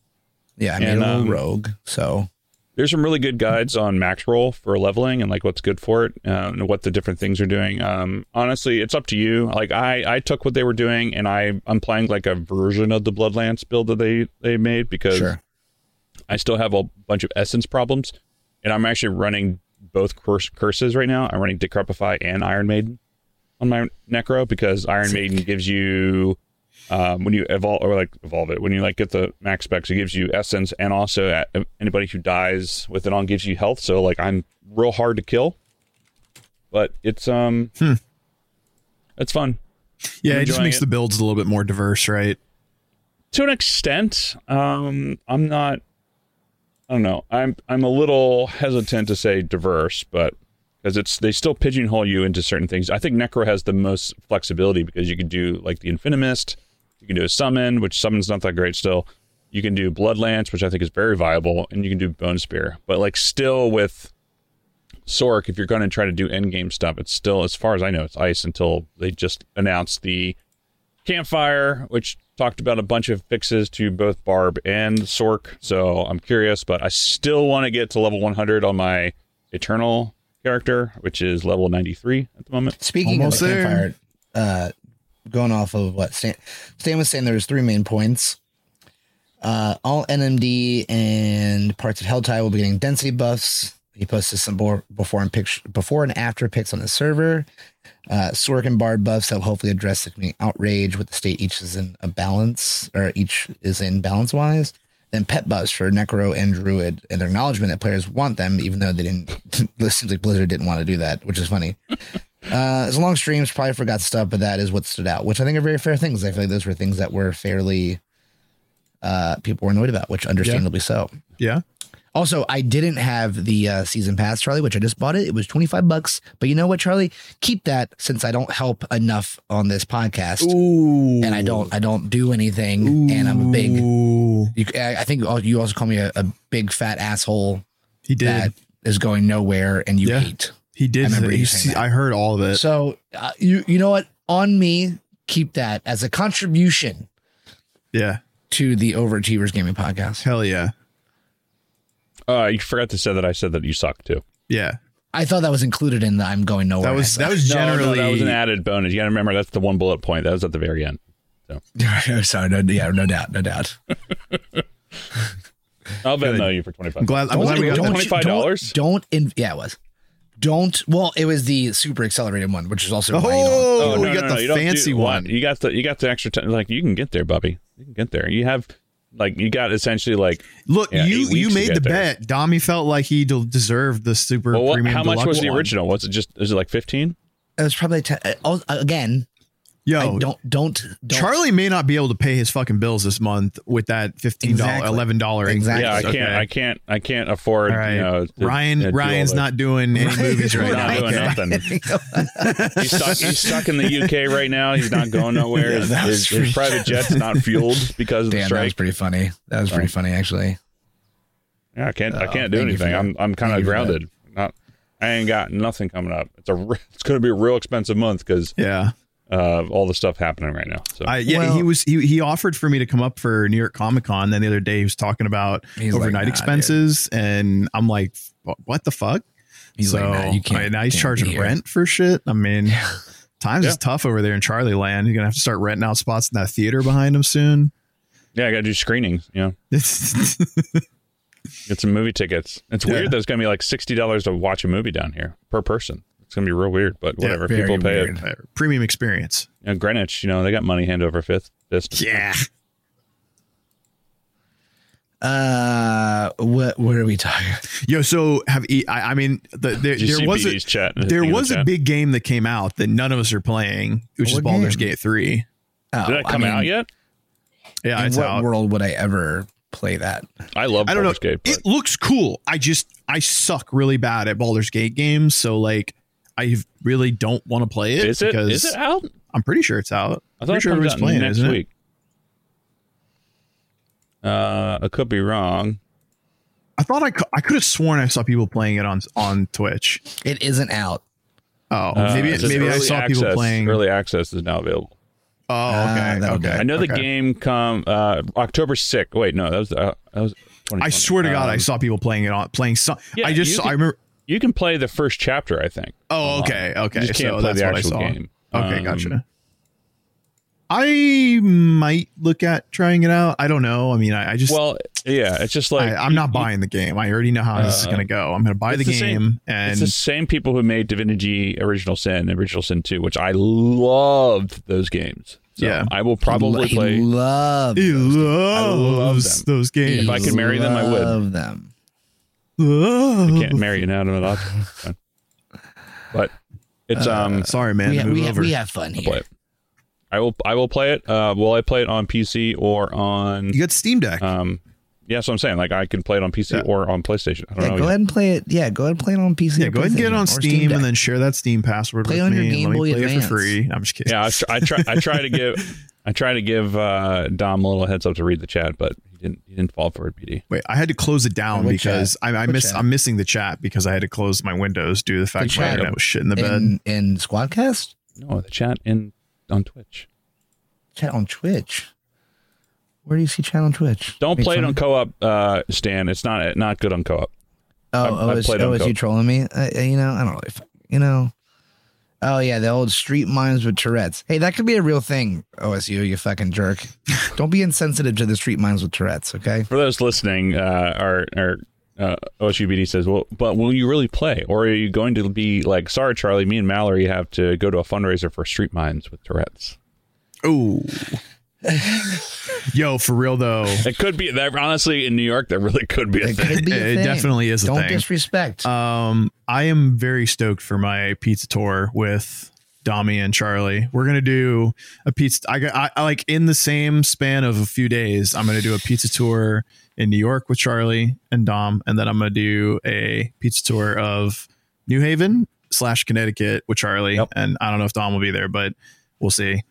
Speaker 3: yeah, I made
Speaker 1: And,
Speaker 3: a
Speaker 1: um,
Speaker 3: rogue. So
Speaker 1: there's some really good guides on Maxroll for leveling and like what's good for it uh, and what the different things are doing. Um honestly it's up to you. Like i i took what they were doing and i i'm playing like a version of the bloodlance build that they they made because
Speaker 3: sure.
Speaker 1: i still have a bunch of essence problems and i'm actually running both curse, curses right now. I'm running decrepify and iron maiden on my necro because iron maiden gives you um, when you evolve or like evolve it, when you like get the max specs, it gives you essence, and also uh, anybody who dies with it on gives you health. So like I'm real hard to kill, but it's um,
Speaker 2: Hmm.
Speaker 1: it's fun
Speaker 2: Yeah,
Speaker 1: I'm
Speaker 2: it just makes
Speaker 1: it.
Speaker 2: the builds a little bit more diverse, right?
Speaker 1: to an extent. Um, I'm not. I don't know. I'm I'm a little hesitant to say diverse, but because it's they still pigeonhole you into certain things. I think Necro has the most flexibility because you can do like the Infinimist, you can do a summon, which summon's not that great still. You can do Blood Lance, which I think is very viable, and you can do Bone Spear. But like still with Sork, if you're going to try to do end game stuff, it's still, as far as I know, it's ice until they just announced the Campfire, which talked about a bunch of fixes to both Barb and Sork. So I'm curious, but I still want to get to level 100 on my Eternal character, which is level 93 at the moment.
Speaker 3: Speaking
Speaker 2: Almost
Speaker 3: of the campfire, uh, going off of what Stan, Stan was saying, there was three main points. Uh, all NMD and parts of Helltide will be getting density buffs. He posted some more before and picture, before and after pics on the server. Uh, Sork and Barb buffs that will hopefully address the community outrage with the state each is in a balance or each is in balance wise. Then pet buffs for Necro and Druid and their acknowledgement that players want them, even though they didn't. it seems like Blizzard didn't want to do that, which is funny. Uh, it's long streams, probably forgot stuff, but that is what stood out, which I think are very fair things. I feel like those were things that were fairly uh, people were annoyed about, which understandably so.
Speaker 2: Yeah.
Speaker 3: Also, I didn't have the uh, season pass, Charlie, which I just bought it. It was 25 bucks. But you know what, Charlie? Keep that since I don't help enough on this podcast
Speaker 2: Ooh.
Speaker 3: and I don't I don't do anything and I'm a big you, I I think you also call me a, a big fat asshole
Speaker 2: He did.
Speaker 3: that is going nowhere and you
Speaker 2: Yeah.
Speaker 3: hate.
Speaker 2: He did.
Speaker 3: I remember
Speaker 2: say-
Speaker 3: you
Speaker 2: you
Speaker 3: saying
Speaker 2: see-
Speaker 3: that.
Speaker 2: I heard all of it.
Speaker 3: So uh, you you know what? On me, keep that as a contribution
Speaker 2: yeah.
Speaker 3: to the Overachievers Gaming Podcast.
Speaker 2: Hell yeah.
Speaker 1: Uh, you forgot to say that I said that you suck too.
Speaker 2: Yeah.
Speaker 3: I thought that was included in the I'm going nowhere.
Speaker 2: That was that was
Speaker 1: No, no,
Speaker 2: generally
Speaker 1: that was an added bonus. You got to remember that's the one bullet point. That was at the very end.
Speaker 3: said. Sorry, no, yeah, no doubt, no doubt.
Speaker 1: I'll
Speaker 2: Good.
Speaker 1: Venmo you for 25
Speaker 2: I'm glad I'm glad we got
Speaker 3: don't,
Speaker 2: that.
Speaker 3: you-
Speaker 1: $25?
Speaker 3: Don't, don't in, yeah, it was. Don't. Well, it was the super accelerated one, which is also why you don't.
Speaker 2: Oh,
Speaker 1: no,
Speaker 2: we
Speaker 1: no,
Speaker 2: got
Speaker 1: no,
Speaker 2: the
Speaker 1: you don't
Speaker 2: fancy
Speaker 1: do-
Speaker 2: one.
Speaker 1: You got the you got the extra time. Like you can get there, Bubby. You can get there. You have like you got essentially like
Speaker 2: Look,
Speaker 1: Yeah,
Speaker 2: you you made the
Speaker 1: there.
Speaker 2: bet. Dommy felt like he de- deserved the super
Speaker 1: well, what,
Speaker 2: premium.
Speaker 1: how much was
Speaker 2: deluxe
Speaker 1: the
Speaker 2: one.
Speaker 1: original? Was it just is it like 15?
Speaker 3: It was probably ten, uh, oh, again.
Speaker 2: Yo,
Speaker 3: I don't don't don't.
Speaker 2: Charlie may not be able to pay his fucking bills this month with that fifteen dollar,
Speaker 3: Exactly.
Speaker 2: eleven dollar.
Speaker 3: Exactly.
Speaker 1: Yeah, I can't
Speaker 2: Okay.
Speaker 1: I can't I can't afford
Speaker 2: All right,
Speaker 1: you know to-
Speaker 2: Ryan.
Speaker 1: to
Speaker 2: Ryan's
Speaker 1: this.
Speaker 2: not doing any movies right
Speaker 1: He's
Speaker 2: now.
Speaker 1: doing nothing. He's stuck, he's stuck in the UK right now. He's not going nowhere.
Speaker 3: Yeah,
Speaker 1: his, his, his private jet's not fueled because of the
Speaker 3: Damn, that was pretty funny. That was pretty funny, actually.
Speaker 1: Yeah, I can't. I
Speaker 3: Oh,
Speaker 1: can't do
Speaker 3: thank you for
Speaker 1: anything. I'm I'm kind of
Speaker 3: you for that.
Speaker 1: grounded. Not. I ain't got nothing coming up. It's a. re- It's going to be a real expensive month because
Speaker 2: Yeah,
Speaker 1: uh, all the stuff happening right now. So
Speaker 2: I, yeah.
Speaker 3: Well-
Speaker 2: he was he he offered for me to come up for New York Comic Con. Then the other day he was talking about
Speaker 3: He's like,
Speaker 2: overnight
Speaker 3: "Nah,
Speaker 2: expenses, and I'm like, "What- what the fuck?
Speaker 3: He's
Speaker 2: so
Speaker 3: like, nah, you can't.
Speaker 2: I- now he's
Speaker 3: can't be
Speaker 2: charging
Speaker 3: here.
Speaker 2: rent for shit. I mean, times
Speaker 1: Yeah.
Speaker 2: is tough over there in Charlie Land. You're gonna have to start renting out spots in that theater behind him soon.
Speaker 1: yeah, I got to do screenings. Yeah. know,
Speaker 2: It's-
Speaker 1: get some movie tickets. It's
Speaker 2: Yeah.
Speaker 1: weird. that it's going to be like sixty dollars to watch a movie down here per person. It's It's gonna be real weird, but whatever.
Speaker 3: very
Speaker 1: People pay
Speaker 3: weird.
Speaker 1: it.
Speaker 2: Premium experience.
Speaker 1: And Greenwich, you know, they got money hand over fist. fist.
Speaker 2: Yeah.
Speaker 3: Uh, what what are we talking?
Speaker 2: Yo, so have I? I mean, the, there, there
Speaker 1: see
Speaker 2: was a,
Speaker 1: chat?
Speaker 2: there
Speaker 1: Thing the
Speaker 2: was a
Speaker 1: chat?
Speaker 2: big game that came out that none of us are playing, which is
Speaker 3: What
Speaker 2: Baldur's
Speaker 3: game?
Speaker 2: Gate three.
Speaker 3: Oh,
Speaker 1: Did that
Speaker 3: I
Speaker 1: come
Speaker 3: mean,
Speaker 1: out yet?
Speaker 2: Yeah,
Speaker 3: In
Speaker 2: it's
Speaker 3: what
Speaker 2: out.
Speaker 3: world would I ever play that?
Speaker 1: I love
Speaker 2: I don't know.
Speaker 1: Baldur's Gate, but
Speaker 2: It looks cool. I just I suck really bad at Baldur's Gate games, so like I really don't want to play it
Speaker 1: is it
Speaker 2: because
Speaker 1: is it out?
Speaker 2: I'm pretty sure it's out.
Speaker 1: I
Speaker 2: I'm
Speaker 1: thought
Speaker 2: pretty
Speaker 1: it
Speaker 2: sure
Speaker 1: comes
Speaker 2: playing it,
Speaker 1: next
Speaker 2: isn't it?
Speaker 1: week. Uh, I could be wrong.
Speaker 2: I thought I, cou- I could have sworn I saw people playing it on on Twitch.
Speaker 3: It isn't out.
Speaker 2: Oh,
Speaker 1: Uh,
Speaker 2: maybe
Speaker 1: it
Speaker 2: maybe I
Speaker 1: early
Speaker 2: saw people
Speaker 1: access-
Speaker 2: playing.
Speaker 1: Early access is now available.
Speaker 2: oh,
Speaker 3: Ah,
Speaker 2: okay,
Speaker 3: that'll
Speaker 2: okay.
Speaker 1: I know the game come uh October 6th. Wait, no, that was uh, that was.
Speaker 2: I swear to God, I
Speaker 1: Um,
Speaker 2: saw people playing it on playing some.
Speaker 1: Yeah,
Speaker 2: I just saw,
Speaker 1: can-
Speaker 2: I remember.
Speaker 1: You can play the first chapter, I think.
Speaker 2: Oh, okay, okay.
Speaker 1: You just can't
Speaker 2: so
Speaker 1: play
Speaker 2: that's
Speaker 1: the actual game.
Speaker 2: Okay,
Speaker 1: Um,
Speaker 2: gotcha. I might look at trying it out. I don't know. I mean, I, I just
Speaker 1: Well, yeah, it's just like
Speaker 2: I, I'm not
Speaker 1: you-
Speaker 2: buying the game. I already know how this is
Speaker 1: Uh,
Speaker 2: going to go. I'm going to buy the
Speaker 1: it's the same-
Speaker 2: game,
Speaker 1: It's
Speaker 2: and
Speaker 1: the same people who made Divinity Original Sin, Original Sin 2, which I loved those games. So
Speaker 2: Yeah.
Speaker 1: I will probably
Speaker 3: he
Speaker 1: play.
Speaker 3: Love.
Speaker 2: he
Speaker 1: love
Speaker 2: loves
Speaker 1: them.
Speaker 2: those games.
Speaker 1: If I could marry them, I would.
Speaker 3: Love them.
Speaker 2: Love.
Speaker 1: Can't marry an inanimate object. But it's um
Speaker 2: Sorry, man.
Speaker 3: We, ha- we, ha- we have fun here.
Speaker 1: I will I will play it. Uh will I play it on PC or on
Speaker 2: you got Steam Deck.
Speaker 1: um yeah, so I'm saying like I can play it on PC
Speaker 2: Yeah.
Speaker 1: or on PlayStation. I don't
Speaker 3: Yeah,
Speaker 1: know.
Speaker 3: go
Speaker 1: yet.
Speaker 3: ahead and play it. Yeah, go ahead and play it on PC.
Speaker 2: yeah,
Speaker 3: or
Speaker 2: go ahead and get it on
Speaker 3: or
Speaker 2: Steam, and then share that Steam password
Speaker 3: Play
Speaker 2: with
Speaker 3: on your. Game
Speaker 2: and let
Speaker 3: Boy
Speaker 2: me play it for free. I'm just kidding.
Speaker 1: Yeah, I, tr- I try I try to give I try to give uh Dom a little heads up to read the chat, but he didn't he didn't fall for it, PD.
Speaker 2: Wait, I had to close it down
Speaker 3: What
Speaker 2: because I, I miss.
Speaker 3: Chat?
Speaker 2: I'm missing the chat because I had to close my windows due to the fact
Speaker 3: The
Speaker 2: that my
Speaker 3: chat.
Speaker 2: internet was shit in the bed.
Speaker 3: in, in Squadcast?
Speaker 1: No, the chat in on Twitch.
Speaker 3: Chat on Twitch. Where do you see chat on Twitch?
Speaker 1: Don't
Speaker 3: Make
Speaker 1: play it on co-op, uh, Stan. It's not not good on co-op.
Speaker 3: Oh,
Speaker 1: I've-
Speaker 3: oh,
Speaker 1: I've
Speaker 3: is,
Speaker 1: played on
Speaker 3: oh, is you trolling me? Uh, uh, you know, I don't really, f- you know. Oh yeah, the old street minds with Tourette's. Hey, that could be a real thing. OSU, you fucking jerk. don't be insensitive to the street minds with Tourette's. Okay.
Speaker 1: For those listening, uh, our our uh, OSUBD says, "Well, but will you really play, or are you going to be like, sorry, Charlie, me and Mallory have to go to a fundraiser for Street Minds with Tourette's."
Speaker 2: Oh. Yo, for real though.
Speaker 1: It could be that. Honestly, in New York, that really could be a
Speaker 3: It
Speaker 1: thing.
Speaker 3: could be. A
Speaker 2: It
Speaker 3: thing.
Speaker 2: definitely is
Speaker 3: Don't
Speaker 2: thing.
Speaker 3: disrespect.
Speaker 2: Um, I am very stoked for my pizza tour with Dami and Charlie. We're gonna do a pizza. I, got- I, I like in the same span of a few days. I'm gonna do a pizza tour in New York with Charlie and Dom, and then I'm gonna do a pizza tour of New Haven slash Connecticut with Charlie.
Speaker 1: Yep.
Speaker 2: And I don't know if Dom will be there, but we'll see.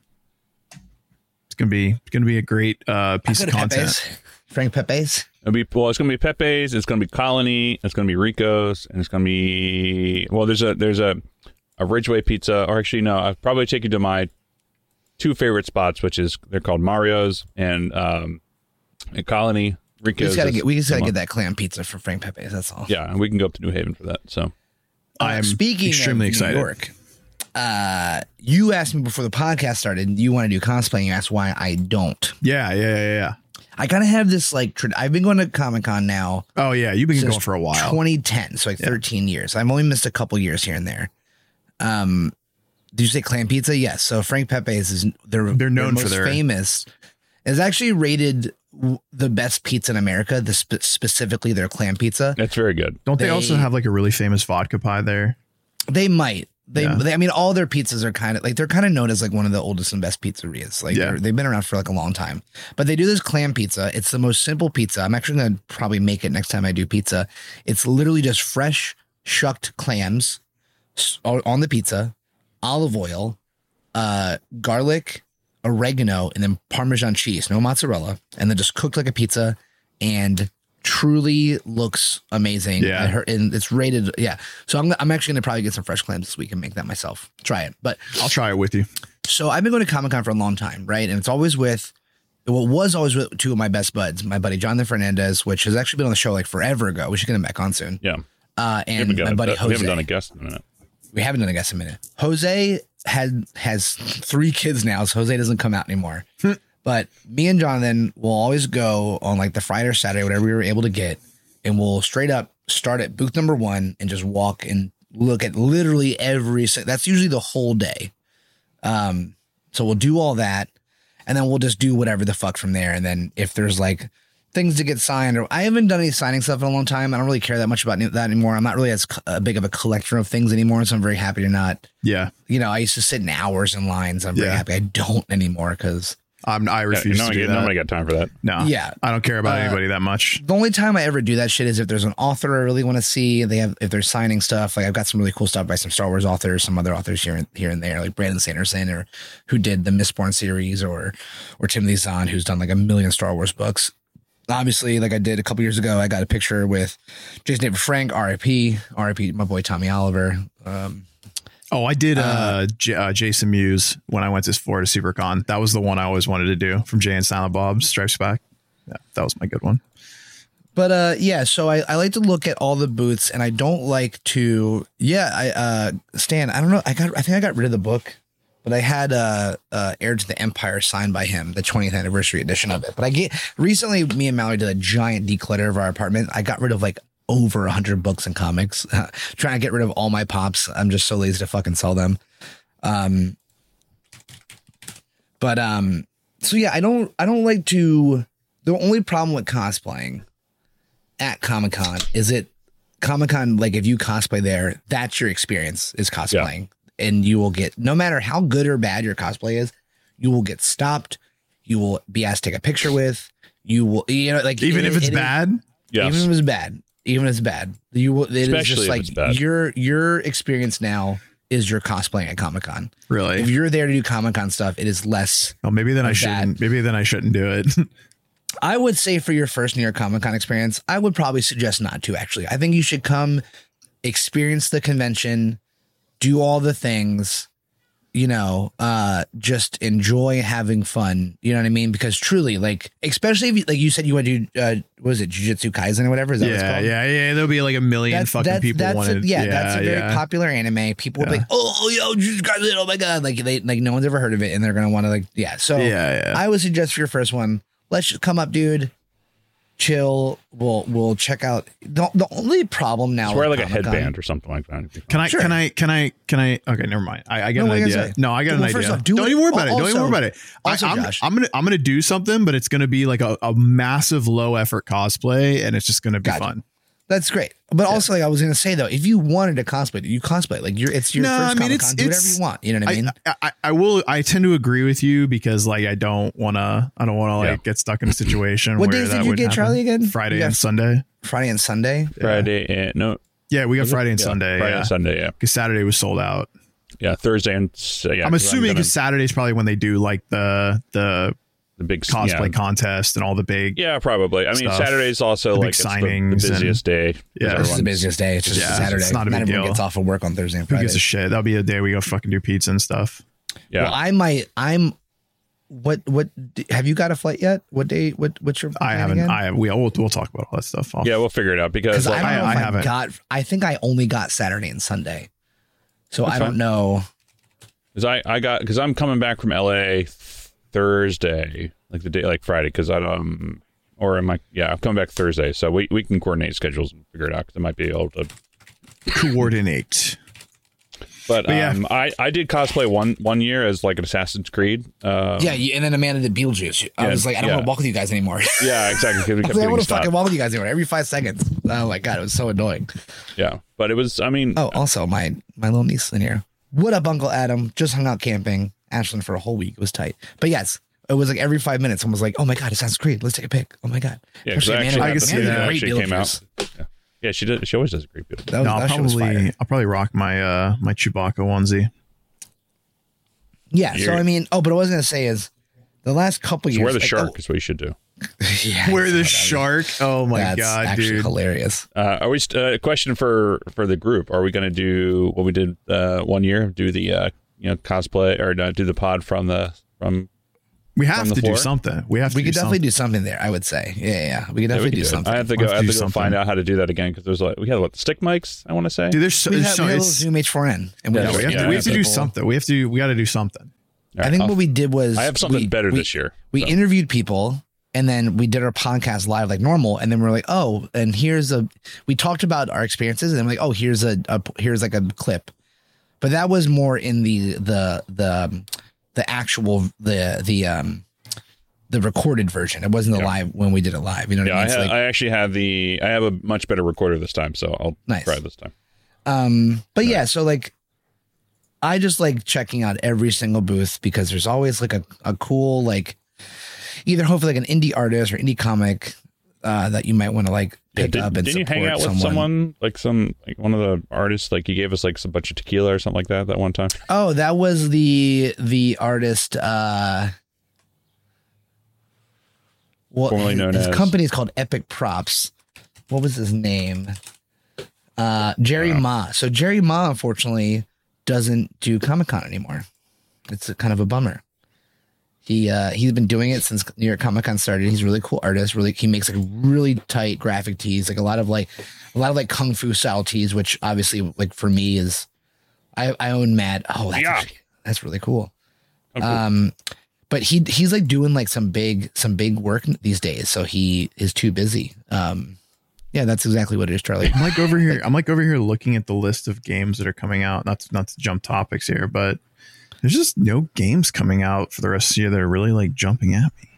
Speaker 2: It's gonna be it's gonna be a great uh, piece of content.
Speaker 3: Pepe's. Frank Pepe's.
Speaker 1: It'll be well. It's going to be Pepe's. It's going to be Colony. It's going to be Rico's, and it's going to be well. There's a there's a a Ridgeway Pizza, or actually no, I'll probably take you to my two favorite spots, which is they're called Mario's and um and Colony.
Speaker 3: We
Speaker 1: Rico's.
Speaker 3: just gotta get. We just gotta get that clam pizza for Frank Pepe's. That's all.
Speaker 1: Yeah, and we can go up to New Haven for that. So
Speaker 2: I am
Speaker 3: Speaking
Speaker 2: extremely
Speaker 3: of
Speaker 2: excited.
Speaker 3: New York, uh, you asked me before the podcast started. You want to do cosplay? You asked why I don't.
Speaker 2: Yeah, yeah, yeah, yeah.
Speaker 3: I kind of have this like. Tra- I've been going to Comic Con now
Speaker 2: Oh yeah, you've been
Speaker 3: since
Speaker 2: going for a while.
Speaker 3: 2010, so like 13 years. I've only missed a couple years here and there. Um, did you say clam pizza? Yes. So Frank Pepe's is is they're
Speaker 2: They're known for
Speaker 3: most
Speaker 2: their-
Speaker 3: famous. Is actually rated w- the best pizza in America. The spe- specifically their clam pizza.
Speaker 1: that's very good.
Speaker 2: Don't they,
Speaker 3: They-
Speaker 2: also have like a really famous vodka pie there?
Speaker 3: They might. They,
Speaker 2: Yeah.
Speaker 3: they I mean, all their pizzas are kind of like they're kind of known as like one of the oldest and best pizzerias. Like
Speaker 2: Yeah.
Speaker 3: they've been around for like a long time. But they do this clam pizza. It's the most simple pizza. I'm actually gonna probably make it next time I do pizza. It's literally just fresh shucked clams on on the pizza, olive oil, uh, garlic, oregano, and then Parmesan cheese. No mozzarella, and then just cooked like a pizza, and truly looks amazing.
Speaker 2: Yeah.
Speaker 3: I heard, and it's rated. Yeah, so I'm I'm actually gonna probably get some fresh clams this week and make that myself. Try it, but
Speaker 2: I'll try it with you.
Speaker 3: so I've been going to Comic Con for a long time, right? And it's always with what was always with two of my best buds, my buddy Jonathan Fernandez, which has actually been on the show like forever ago. We should get him back on soon.
Speaker 1: Yeah,
Speaker 3: Uh, and my
Speaker 1: a-
Speaker 3: buddy
Speaker 1: we haven't done a guest in a minute.
Speaker 3: we haven't done a guest in a minute. Jose had has three kids now, so Jose doesn't come out anymore. But me and Jonathan will always go on like the Friday or Saturday, whatever we were able to get, and we'll straight up start at booth number one and just walk and look at literally every. That's usually the whole day. Um, so we'll do all that, and then we'll just do whatever the fuck from there. And then if there's like things to get signed, or I haven't done any signing stuff in a long time. I don't really care that much about that anymore. I'm not really as big of a collector of things anymore, so I'm very happy to not.
Speaker 2: Yeah,
Speaker 3: You know, I used to sit in hours in lines. I'm very
Speaker 2: Yeah.
Speaker 3: happy I don't anymore because
Speaker 2: I'm, I
Speaker 1: Yeah,
Speaker 2: refuse
Speaker 1: no,
Speaker 2: to do
Speaker 1: you-
Speaker 2: that.
Speaker 1: nobody got time for that.
Speaker 2: no,
Speaker 3: Yeah.
Speaker 2: I don't care about
Speaker 3: Uh,
Speaker 2: anybody that much.
Speaker 3: the only time I ever do that shit is if there's an author I really want to see. They have if they're signing stuff. Like I've got some really cool stuff by some Star Wars authors, some other authors here and here and there, like Brandon Sanderson or who did the Mistborn series, or or Timothy Zahn, who's done like a million Star Wars books. Obviously, like I did a couple years ago, I got a picture with Jason David Frank, R.I.P. R.I.P. My boy Tommy Oliver. Um,
Speaker 2: Oh, I did uh, J- uh, Jason Mewes when I went to Florida SuperCon. That was the one I always wanted to do from Jay and Silent Bob Strikes Back. Yeah, that was my good one.
Speaker 3: But uh yeah, so I, I like to look at all the booths and I don't like to yeah, I uh Stan, I don't know, I got I think I got rid of the book, but I had uh uh Heir to the Empire signed by him, the 20th anniversary edition of it. But I get recently me and Mallory did a giant declutter of our apartment. I got rid of like over 100 books and comics, trying to get rid of all my pops. I'm just so lazy to fucking sell them. Um but um so yeah, I don't I don't like to the only problem with cosplaying at Comic Con is it Comic Con like if you cosplay there, that's your experience is cosplaying. And you will get no matter how good or bad your cosplay is, you will get stopped, you will be asked to take a picture with, you will you know like
Speaker 2: Even
Speaker 3: it-
Speaker 2: if it's
Speaker 3: it is-
Speaker 2: bad,
Speaker 1: Yes.
Speaker 3: even if it's bad, even if it's bad, you will. It is
Speaker 1: Especially
Speaker 3: just like your your experience now is your cosplaying at Comic Con.
Speaker 2: Really?
Speaker 3: If you're there to do Comic Con stuff, it is less.
Speaker 2: Oh, maybe then I
Speaker 3: Like
Speaker 2: shouldn't. Maybe then I shouldn't do it.
Speaker 3: I would say for your first New York Comic Con experience, I would probably suggest not to. Actually, I think you should come experience the convention, do all the things. You know, uh, just enjoy having fun. You know what I mean? Because truly, like, especially if you, like you said, you want to do, uh, was it, Jujutsu Kaisen or whatever? Is that what it's
Speaker 2: yeah,
Speaker 3: called?
Speaker 2: yeah, yeah. There'll be like a million fucking people
Speaker 3: that's
Speaker 2: wanted.
Speaker 3: A, yeah, that's a very
Speaker 2: yeah.
Speaker 3: popular anime. People will be like, "Oh, yo, Jesus Christ, oh my god!" Like they, like no one's ever heard of it, and they're gonna want to like, yeah. So
Speaker 2: Yeah, yeah.
Speaker 3: I would suggest for your first one, let's just come up, dude. Chill. We'll we'll check out. The, the only problem now,
Speaker 1: Just wear like a
Speaker 3: Comic-Con-
Speaker 1: headband or something like that. It'd be fun.
Speaker 2: Can I?
Speaker 3: Sure.
Speaker 2: Can I? Can I? Can I? Okay, never mind. I, I got
Speaker 3: No,
Speaker 2: an
Speaker 3: what are you
Speaker 2: idea.
Speaker 3: gonna say?
Speaker 2: No, I got
Speaker 3: Well,
Speaker 2: an
Speaker 3: first
Speaker 2: idea.
Speaker 3: off, do
Speaker 2: not
Speaker 3: it-
Speaker 2: even worry about it. Don't
Speaker 3: also-
Speaker 2: even worry about it.
Speaker 3: also,
Speaker 2: I, am
Speaker 3: Josh.
Speaker 2: I'm gonna I'm gonna do something, but it's gonna be like a, a massive low effort cosplay, and it's just gonna be
Speaker 3: Gotcha.
Speaker 2: fun.
Speaker 3: That's great. But also, like I was gonna say though, if you wanted to cosplay, you cosplay. Like you're, it's your
Speaker 2: No,
Speaker 3: first
Speaker 2: I mean,
Speaker 3: Comic
Speaker 2: it's-
Speaker 3: Con. Do whatever you want. You know what I mean?
Speaker 2: I, I, I will. I tend to agree with you because like I don't want to. I don't want to like
Speaker 1: Yeah.
Speaker 2: get stuck in a situation.
Speaker 3: What
Speaker 2: where
Speaker 3: days
Speaker 2: that
Speaker 3: did you get,
Speaker 2: happen.
Speaker 3: Charlie, again?
Speaker 2: Friday
Speaker 3: You
Speaker 2: and Sunday.
Speaker 3: Friday and Sunday.
Speaker 1: Friday and no
Speaker 2: Yeah, we got? Friday and
Speaker 1: Yeah,
Speaker 2: Sunday.
Speaker 1: Friday
Speaker 2: yeah,
Speaker 1: and Sunday. Yeah,
Speaker 2: because Saturday was sold out.
Speaker 1: yeah. Thursday and s- yeah.
Speaker 2: I'm assuming
Speaker 1: gonna-
Speaker 2: because Saturday's probably when they do like the the
Speaker 1: the big
Speaker 2: cosplay
Speaker 1: Yeah,
Speaker 2: contest and all the big.
Speaker 1: yeah, probably. I mean,
Speaker 2: stuff.
Speaker 1: Saturday's also
Speaker 2: The
Speaker 1: like it's the- the,
Speaker 2: signings
Speaker 1: busiest day
Speaker 2: Yeah.
Speaker 3: it's the busiest day. It's just
Speaker 2: Yeah,
Speaker 3: Saturday.
Speaker 2: it's not a big
Speaker 3: everyone
Speaker 2: deal.
Speaker 3: gets off of work on Thursday and friday Who
Speaker 2: gives a shit? That'll be a day we go fucking do pizza and stuff.
Speaker 1: Yeah,
Speaker 3: Well, I might. I'm. What? What? Have you got a flight yet? What day? What? What's your?
Speaker 2: I haven't.
Speaker 3: again?
Speaker 2: I have we we'll, we'll talk about all that stuff. Off.
Speaker 1: yeah. We'll figure it out because
Speaker 3: Because I
Speaker 1: like,
Speaker 3: don't
Speaker 2: I-
Speaker 3: know
Speaker 2: I
Speaker 3: if I,
Speaker 2: haven't.
Speaker 3: got. I think I only got Saturday and Sunday, so
Speaker 1: That's
Speaker 3: I don't
Speaker 1: fine.
Speaker 3: know.
Speaker 1: Because I, I got because I'm coming back from LA Thursday, like the day like Friday, because I um or am I? Yeah, I'm coming back Thursday, so we, we can coordinate schedules and figure it out. Because I might be able to.
Speaker 2: Coordinate.
Speaker 1: But,
Speaker 2: But yeah.
Speaker 1: um, I I did cosplay one one year as like an Assassin's Creed. Uh,
Speaker 3: Yeah, you, and then Amanda did Beetlejuice. I
Speaker 1: Yeah,
Speaker 3: was like, I don't
Speaker 1: yeah.
Speaker 3: want to walk with you guys anymore.
Speaker 1: yeah, exactly. 'cause we
Speaker 3: I like, I
Speaker 1: getting
Speaker 3: want to fucking walk with you guys anymore every five seconds. Oh my god, it was so annoying.
Speaker 1: Yeah, but it was. I mean,
Speaker 3: Oh, also my my little niece in here. What up, Uncle Adam? Just hung out camping, Ashland for a whole week. It was tight. But yes, it was like every five minutes, someone was like, "Oh my god, it sounds Creed. Let's take a pic." Oh my god.
Speaker 1: yeah,
Speaker 3: Especially
Speaker 1: actually,
Speaker 3: Amanda-
Speaker 2: I can
Speaker 1: the-
Speaker 2: see
Speaker 3: Amanda
Speaker 2: that.
Speaker 3: did a great
Speaker 1: actually came out. Yeah. yeah, she did. She always does a great Beetlejuice.
Speaker 3: That, was,
Speaker 2: No, I'll
Speaker 3: that shit was
Speaker 2: probably. I'll probably rock my uh my Chewbacca onesie.
Speaker 3: Yeah. So
Speaker 1: You're-
Speaker 3: I mean, oh, but what I was gonna say is, the last couple
Speaker 1: So
Speaker 3: years,
Speaker 1: wear the
Speaker 3: like,
Speaker 1: shark is what you should do.
Speaker 3: oh, yeah,
Speaker 2: Where the
Speaker 3: saw that.
Speaker 2: shark? Oh my
Speaker 3: That's
Speaker 2: god,
Speaker 3: actually
Speaker 2: dude!
Speaker 3: hilarious.
Speaker 1: Uh, are we st- uh, a question for for the group? Are we going to do what we did uh, one year? Do the uh, you know cosplay or uh, do the pod from the from?
Speaker 2: We
Speaker 1: From
Speaker 2: have
Speaker 1: the
Speaker 2: to
Speaker 1: floor?
Speaker 2: do something. We have to.
Speaker 3: We
Speaker 2: do
Speaker 3: could definitely
Speaker 2: something.
Speaker 3: do something there. I would say, yeah, yeah, yeah. we could
Speaker 1: Yeah, we
Speaker 3: definitely
Speaker 1: can
Speaker 3: do
Speaker 1: do it.
Speaker 3: something.
Speaker 1: I have to
Speaker 2: We'll
Speaker 1: go.
Speaker 2: have
Speaker 1: I have to go find out how to do that again because there's like we had what stick mics. I want to say.
Speaker 2: Dude, there's so,
Speaker 3: we
Speaker 2: there's
Speaker 3: have,
Speaker 2: so
Speaker 3: we have
Speaker 2: it's-
Speaker 3: Zoom H4n, and we
Speaker 1: Yeah,
Speaker 3: just-
Speaker 2: we have
Speaker 1: yeah,
Speaker 2: to, we have to do
Speaker 3: people-
Speaker 2: something. We have to. We got to do something.
Speaker 1: All right,
Speaker 3: I think
Speaker 1: I'll-
Speaker 3: what we did was
Speaker 1: I have something
Speaker 3: we-
Speaker 1: better
Speaker 3: we-
Speaker 1: this year.
Speaker 3: We
Speaker 1: so.
Speaker 3: interviewed people and then we did our podcast live like normal and then we're like oh and here's a we talked about our experiences and I'm like oh here's a, a here's like a clip but that was more in the the the the actual the the um the recorded version it wasn't the
Speaker 1: Yeah.
Speaker 3: live when we did it live you know what
Speaker 1: Yeah,
Speaker 3: i
Speaker 1: I,
Speaker 3: mean It's
Speaker 1: ha-
Speaker 3: like,
Speaker 1: I actually have the. I have a much better recorder this time, so I'll
Speaker 3: Nice.
Speaker 1: try this time.
Speaker 3: Um, but yeah, so like I just like checking out every single booth because there's always like a, a cool like either hopefully like an indie artist or indie comic uh that you might want to like pick
Speaker 1: did,
Speaker 3: up and
Speaker 1: didn't you hang out with
Speaker 3: someone.
Speaker 1: someone like some like one of the artists? Like he gave us like a bunch of tequila or something like that that one time.
Speaker 3: Oh, that was the the artist uh well,
Speaker 1: Formerly
Speaker 3: his,
Speaker 1: known
Speaker 3: his
Speaker 1: as-
Speaker 3: company is called Epic Props. What was his name? Uh Jerry
Speaker 1: Wow.
Speaker 3: Ma. So Jerry Ma unfortunately doesn't do Comic Con anymore. It's a, kind of a bummer. He uh he's been doing it since New York Comic Con started. He's a really cool artist. Really he makes like really tight graphic tees, like a lot of like a lot of like kung fu style tees, which obviously like for me is I I own Mad. Oh, that's
Speaker 1: Yeah.
Speaker 3: actually, that's really cool.
Speaker 1: Oh, cool.
Speaker 3: Um, but he he's like doing like some big some big work these days, so he is too busy. Um, yeah, that's exactly what it is, Charlie.
Speaker 2: I'm like over here. I'm like over here looking at the list of games that are coming out. Not to, not to jump topics here, but there's just no games coming out for the rest of the year that are really like jumping at me.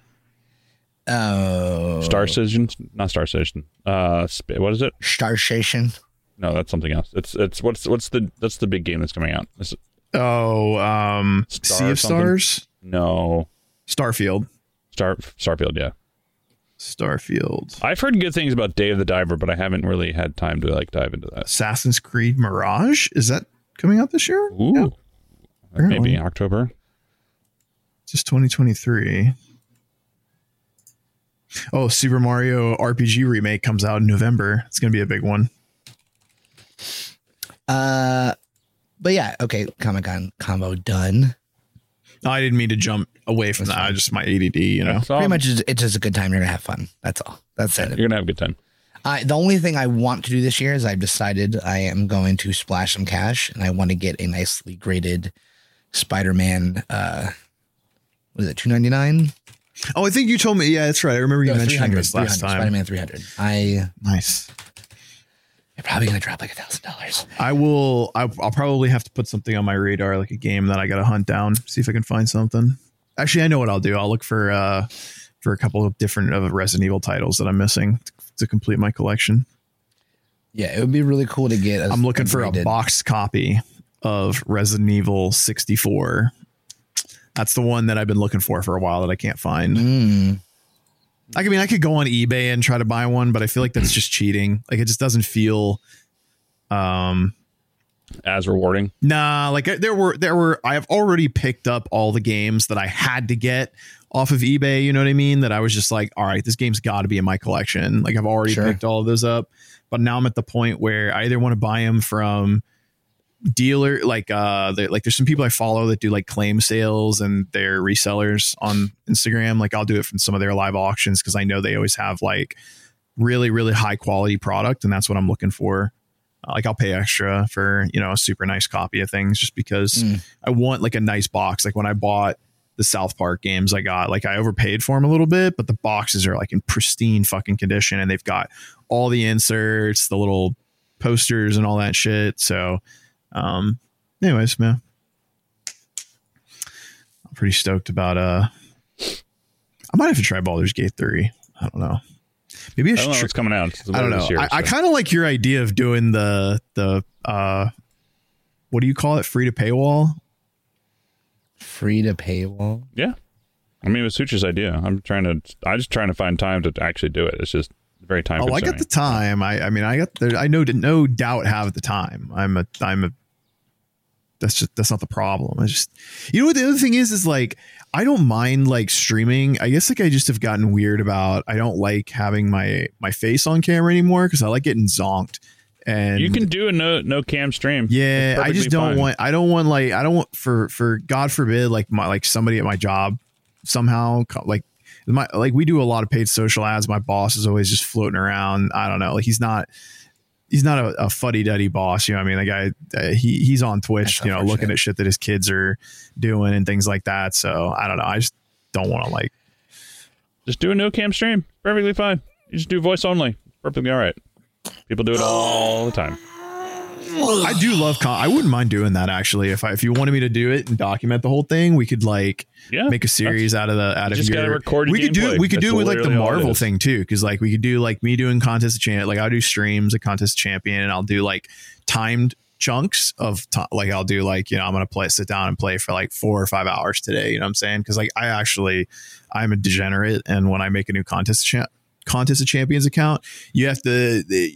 Speaker 3: Oh,
Speaker 1: Star Citizen, not Star Citizen. Uh, what is it?
Speaker 3: Star Station.
Speaker 1: No, that's something else. It's it's what's what's the that's the big game that's coming out. Is it-
Speaker 2: Oh, um,
Speaker 1: Star
Speaker 2: Sea of? Stars,
Speaker 1: no,
Speaker 2: Starfield,
Speaker 1: Star Starfield. Yeah,
Speaker 2: Starfield,
Speaker 1: I've heard good things about Dave the Diver, but I haven't really had time to like dive into that.
Speaker 2: Assassin's Creed Mirage. Is that coming out this year?
Speaker 1: Ooh,
Speaker 2: Yeah,
Speaker 1: maybe
Speaker 2: apparently.
Speaker 1: October.
Speaker 2: just 2023. Oh, Super Mario RPG remake comes out in November. It's gonna be a big one.
Speaker 3: Uh, but yeah, okay, Comic Con combo done.
Speaker 2: I didn't mean to jump away from
Speaker 3: That's
Speaker 2: that. I just my ADD, you know.
Speaker 1: That's all.
Speaker 3: Pretty much, it's, it's just a good time. You're gonna have fun. That's all. That's it.
Speaker 1: You're gonna have a good time.
Speaker 3: I, the only thing I want to do this year is I've decided I am going to splash some cash and I want to get a nicely graded Spider-Man. Uh, what is it? Two ninety nine.
Speaker 2: Oh, I think you told me. Yeah, that's right. I remember you mentioning this last time.
Speaker 3: Spider-Man three hundred. I
Speaker 2: Nice.
Speaker 3: you're probably gonna drop like a thousand dollars.
Speaker 2: I will. I'll, I'll probably have to put something on my radar, like a game that I got to hunt down, see if I can find something. Actually, I know what I'll do. I'll look for uh for a couple of different of Resident Evil titles that I'm missing to, to complete my collection.
Speaker 3: Yeah, it would be really cool to get. i
Speaker 2: I'm looking for a box copy of Resident Evil 64. That's the one that I've been looking for for a while that I can't find.
Speaker 3: Mm,
Speaker 2: I mean, I could go on eBay and try to buy one, but I feel like that's just cheating. Like it just doesn't feel. Um,
Speaker 1: As rewarding.
Speaker 2: nah, like there were there were I have already picked up all the games that I had to get off of eBay. You know what I mean? That I was just like, all right, this game's got to be in my collection. Like I've already
Speaker 3: Sure.
Speaker 2: picked all of those up, but now I'm at the point where I either want to buy them from dealer like uh like there's some people I follow that do like claim sales and they're resellers on Instagram. Like I'll do it from some of their live auctions because I know they always have like really really high quality product and that's what I'm looking for. Uh, like I'll pay extra for you know a super nice copy of things just because
Speaker 3: Mm.
Speaker 2: I want like a nice box. Like when I bought the South Park games I got like I overpaid for them a little bit but the boxes are like in pristine fucking condition and they've got all the inserts the little posters and all that shit. So um, anyways, man, I'm pretty stoked about. Uh, I might have to try Baldur's Gate three. I don't know. Maybe I
Speaker 1: I don't know
Speaker 2: tr-
Speaker 1: coming out.
Speaker 2: I don't know.
Speaker 1: year,
Speaker 2: I, I kind of like your idea of doing the the uh, what do you call it? Free to paywall.
Speaker 3: free to paywall.
Speaker 1: Yeah. I mean, it was Sutra's idea. I'm trying to. I'm just trying to find time to actually do it. It's just very time.
Speaker 2: Oh, I got the time. I I mean, I got there. I know no doubt have the time. I'm a I'm a. That's just that's not the problem. I just you know what the other thing is is like I don't mind like streaming. I guess like I just have gotten weird about. I don't like having my my face on camera anymore because I like getting zonked. And
Speaker 1: You can do a no no cam stream.
Speaker 2: yeah, I just don't
Speaker 1: fine.
Speaker 2: want. I don't want like I don't want for for God forbid like my like somebody at my job somehow like my like we do a lot of paid social ads. My boss is always just floating around. I don't know. Like he's not. He's not a, a fuddy duddy boss, you know. what I mean, the guy uh, he he's on Twitch,
Speaker 3: That's
Speaker 2: you know,
Speaker 3: unfortunate.
Speaker 2: looking at shit that his kids are doing and things like that. So I don't know. I just don't want to like
Speaker 1: just do a no cam stream. Perfectly fine. You just do voice only. Perfectly all right. People do it all the time.
Speaker 2: I do love. Con- I wouldn't mind doing that actually. If I, if you wanted me to do it and document the whole thing, we could like
Speaker 1: Yeah,
Speaker 2: make a series out of the out of
Speaker 1: just
Speaker 2: your.
Speaker 1: gotta record
Speaker 2: we could do we could do it with like the
Speaker 1: literally all it
Speaker 2: Marvel thing too, because like we could do like me doing contest of champion. Like I'll do streams of contest champion, and I'll do like timed chunks of ti like I'll do like you know I'm gonna play sit down and play for like four or five hours today. You know what I'm saying? Because like I actually I'm a degenerate, and when I make a new contest of cha- contest of champions account, you have to the,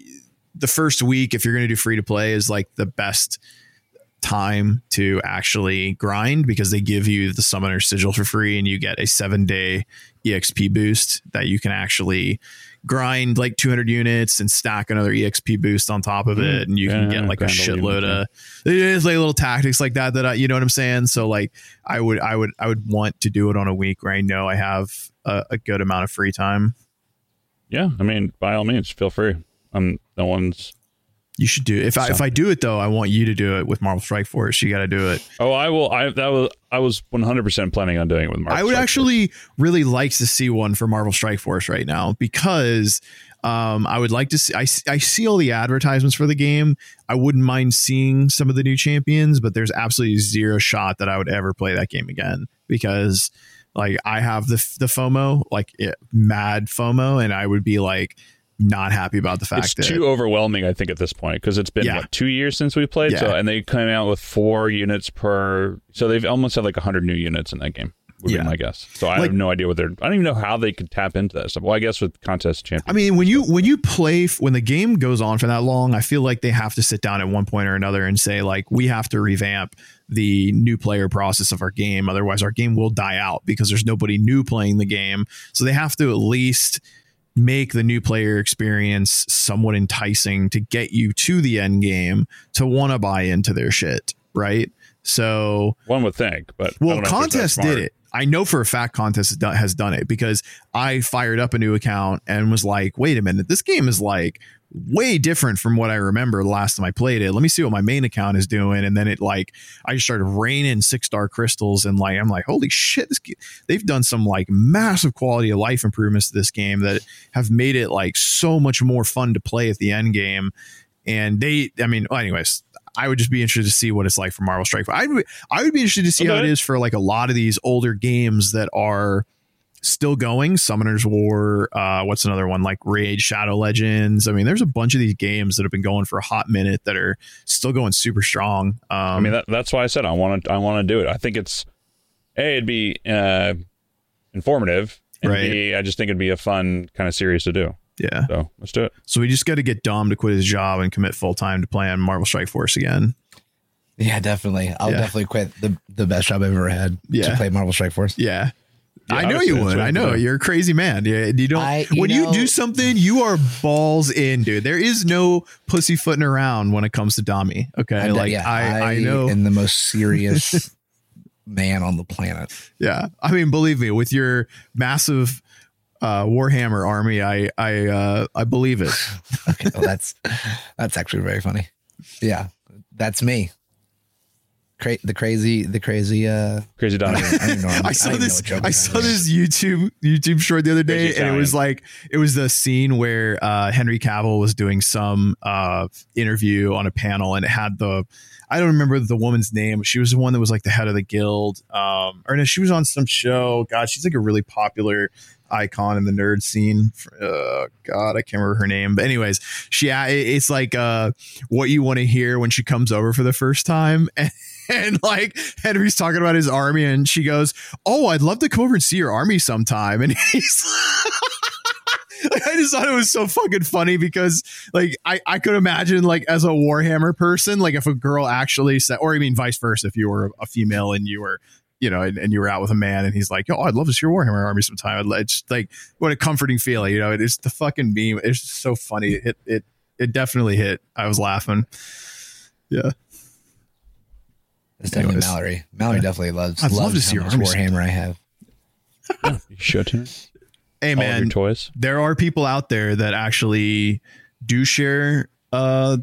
Speaker 2: the first week if you're gonna do free to play is like the best time to actually grind because they give you the summoner sigil for free and you get a seven day exp boost that you can actually grind like 200 units and stack another exp boost on top of it and you can
Speaker 1: Mm. Yeah,
Speaker 2: get like a
Speaker 1: grind all the
Speaker 2: shitload of it is like little tactics like that that I, you know what i'm saying so like i would i would i would want to do it on a week where i know i have a, a good amount of free time
Speaker 1: Yeah, I mean, by all means, feel free. Um, no one's.
Speaker 2: you should do if i if i do it though i want you to do it with marvel strike force you got to do it
Speaker 1: Oh, I will. I that was. I was one hundred percent planning on doing it with Mark.
Speaker 2: I would actually really like to see one for Marvel Strike Force right now because um, I would like to see. I, I see all the advertisements for the game. I wouldn't mind seeing some of the new champions, but there's absolutely zero shot that I would ever play that game again because like I have the the FOMO, like it, mad FOMO, and I would be like not happy about the fact
Speaker 1: It's
Speaker 2: that
Speaker 1: too overwhelming, I think, at this point because it's been
Speaker 2: Yeah.
Speaker 1: what two years since we played. So, and they came out with four units per. So they've almost had like hundred new units in that game. Would
Speaker 2: Yeah.
Speaker 1: be my guess. So I
Speaker 2: Like-
Speaker 1: have no idea what they're. I don't even know how they could tap into that stuff. Well, I guess with contest champions.
Speaker 2: I mean, when you when you play when the game goes on for that long, I feel like they have to sit down at one point or another and say like we have to revamp the new player process of our game. Otherwise, our game will die out because there's nobody new playing the game. So they have to at least make the new player experience somewhat enticing to get you to the end game to want to buy into their shit, right? So
Speaker 1: One would think, but
Speaker 2: well,
Speaker 1: don't know if it's that
Speaker 2: contest did it. I know for a fact contest has done, it because I fired up a new account and was like, wait a minute, this game is like way different from what I remember the last time I played it. Let me see what my main account is doing. And then it like I just started raining six star crystals and like I'm like, holy shit, this, they've done some like massive quality of life improvements to this game that have made it like so much more fun to play at the end game. And they, I mean, well, anyways, I would just be interested to see what it's like for Marvel Strike. I would, I would be interested to see how it is for like a lot of these older games that are still going. Summoner's War, uh, what's another one like Raid, Shadow Legends. I mean, there's a bunch of these games that have been going for a hot minute that are still going super strong. Um,
Speaker 1: I mean, that, that's why I said I want to. I want to do it. I think it's a. It'd be uh, informative, and
Speaker 2: Right.
Speaker 1: B. I just think it'd be a fun kind of series to do.
Speaker 2: Yeah.
Speaker 1: So let's do it.
Speaker 2: So we just got to get Dom to quit his job and commit full time to playing Marvel Strike Force again.
Speaker 3: Yeah, definitely. I'll
Speaker 2: Yeah.
Speaker 3: definitely quit the the best job I've ever had
Speaker 2: Yeah.
Speaker 3: to play Marvel Strike Force.
Speaker 2: Yeah.
Speaker 1: Yeah,
Speaker 2: I know you would.
Speaker 1: what
Speaker 2: I know
Speaker 1: doing.
Speaker 2: you're a crazy man. Yeah, you don't.
Speaker 3: I- you
Speaker 2: when you do something, you are balls in, dude. There is no pussyfooting around when it comes to Dami. Okay,
Speaker 3: I'm-
Speaker 2: like
Speaker 3: yeah,
Speaker 2: I, I, know.
Speaker 3: am the most serious man on the planet.
Speaker 2: yeah, I mean, believe me, with your massive uh, Warhammer army, I, I, uh, I believe it.
Speaker 3: Okay, well, that's that's actually very funny. Yeah, that's me. Cra- the crazy, the crazy. uh
Speaker 1: Crazy
Speaker 3: I
Speaker 1: Don.
Speaker 3: don't, I know.
Speaker 2: I saw
Speaker 3: even know
Speaker 2: this. I saw this YouTube YouTube short the other day,
Speaker 1: Crazy
Speaker 2: and it was like it was the scene where uh, Henry Cavill was doing some uh, interview on a panel, and it had the I don't remember the woman's name. She was the one that was like the head of the guild, um, or no, she was on some show. God, she's like a really popular icon in the nerd scene. Uh, God, I can't remember her name, but anyways, she it's like uh, what you want to hear when she comes over for the first time. And, and like Henry's talking about his army, and she goes, "Oh, I'd love to come over and see your army sometime." And he's. Like, I just thought it was so fucking funny because, like, I, I could imagine, like, as a Warhammer person, like, if a girl actually said, or I mean, vice versa, if you were a female and you were, you know, and, and you were out with a man and he's like, oh, I'd love to see your Warhammer army sometime. I'd, li- it's like, what a comforting feeling, you know, it's the fucking meme. It's just so funny. It, it, it definitely hit. I was laughing. Yeah.
Speaker 3: It's definitely
Speaker 2: Anyways.
Speaker 3: Mallory. Mallory definitely loves.
Speaker 2: I'd love to see your
Speaker 3: much
Speaker 2: army
Speaker 3: Warhammer I have.
Speaker 1: you should. All
Speaker 2: Hey, man.
Speaker 1: toys.
Speaker 2: there are people out there that actually do share uh,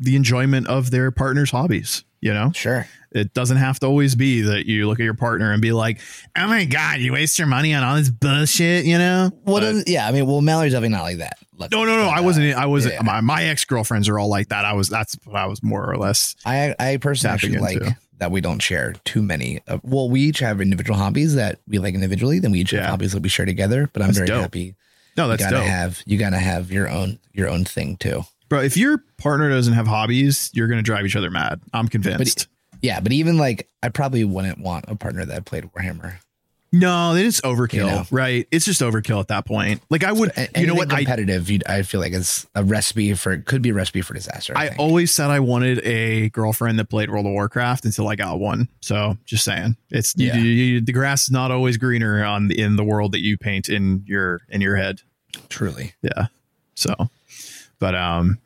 Speaker 2: the enjoyment of their partner's hobbies. You know,
Speaker 3: Sure.
Speaker 2: it doesn't have to always be that you look at your partner and be like, "Oh my god, you waste your money on all this bullshit." You know.
Speaker 3: What
Speaker 2: But-
Speaker 3: then, yeah. I mean, well, Mallory's definitely not like that. Look,
Speaker 2: no, no, no. I wasn't. I wasn't.
Speaker 3: yeah.
Speaker 2: My, my ex girlfriends are all like that. I was. That's what I was more or less.
Speaker 3: I I personally actually like that we don't share too many. Of, well, we each have individual hobbies that we like individually. Then we each
Speaker 2: Yeah.
Speaker 3: have hobbies that we share together. But I'm
Speaker 2: That's
Speaker 3: very
Speaker 2: dope.
Speaker 3: happy.
Speaker 2: No,
Speaker 3: You
Speaker 2: that's
Speaker 3: gotta
Speaker 2: dope,
Speaker 3: have you gotta have your own your own thing too.
Speaker 2: Bro. If your partner doesn't have hobbies, you're gonna drive each other mad. I'm convinced.
Speaker 3: Yeah, but even like I probably wouldn't want a partner that played Warhammer.
Speaker 2: no, it's overkill,
Speaker 3: You know.
Speaker 2: right? It's just overkill at that point. Like I would,
Speaker 3: A-
Speaker 2: you know what?
Speaker 3: Competitive, you'd, I feel like it's a recipe for could be a recipe for disaster. I,
Speaker 2: I always said I wanted a girlfriend that played World of Warcraft until I got one. So just saying, it's
Speaker 3: Yeah.
Speaker 2: you- you- the grass is not always greener on the, in the world that you paint in your in your head.
Speaker 3: truly.
Speaker 2: Yeah. So, but um,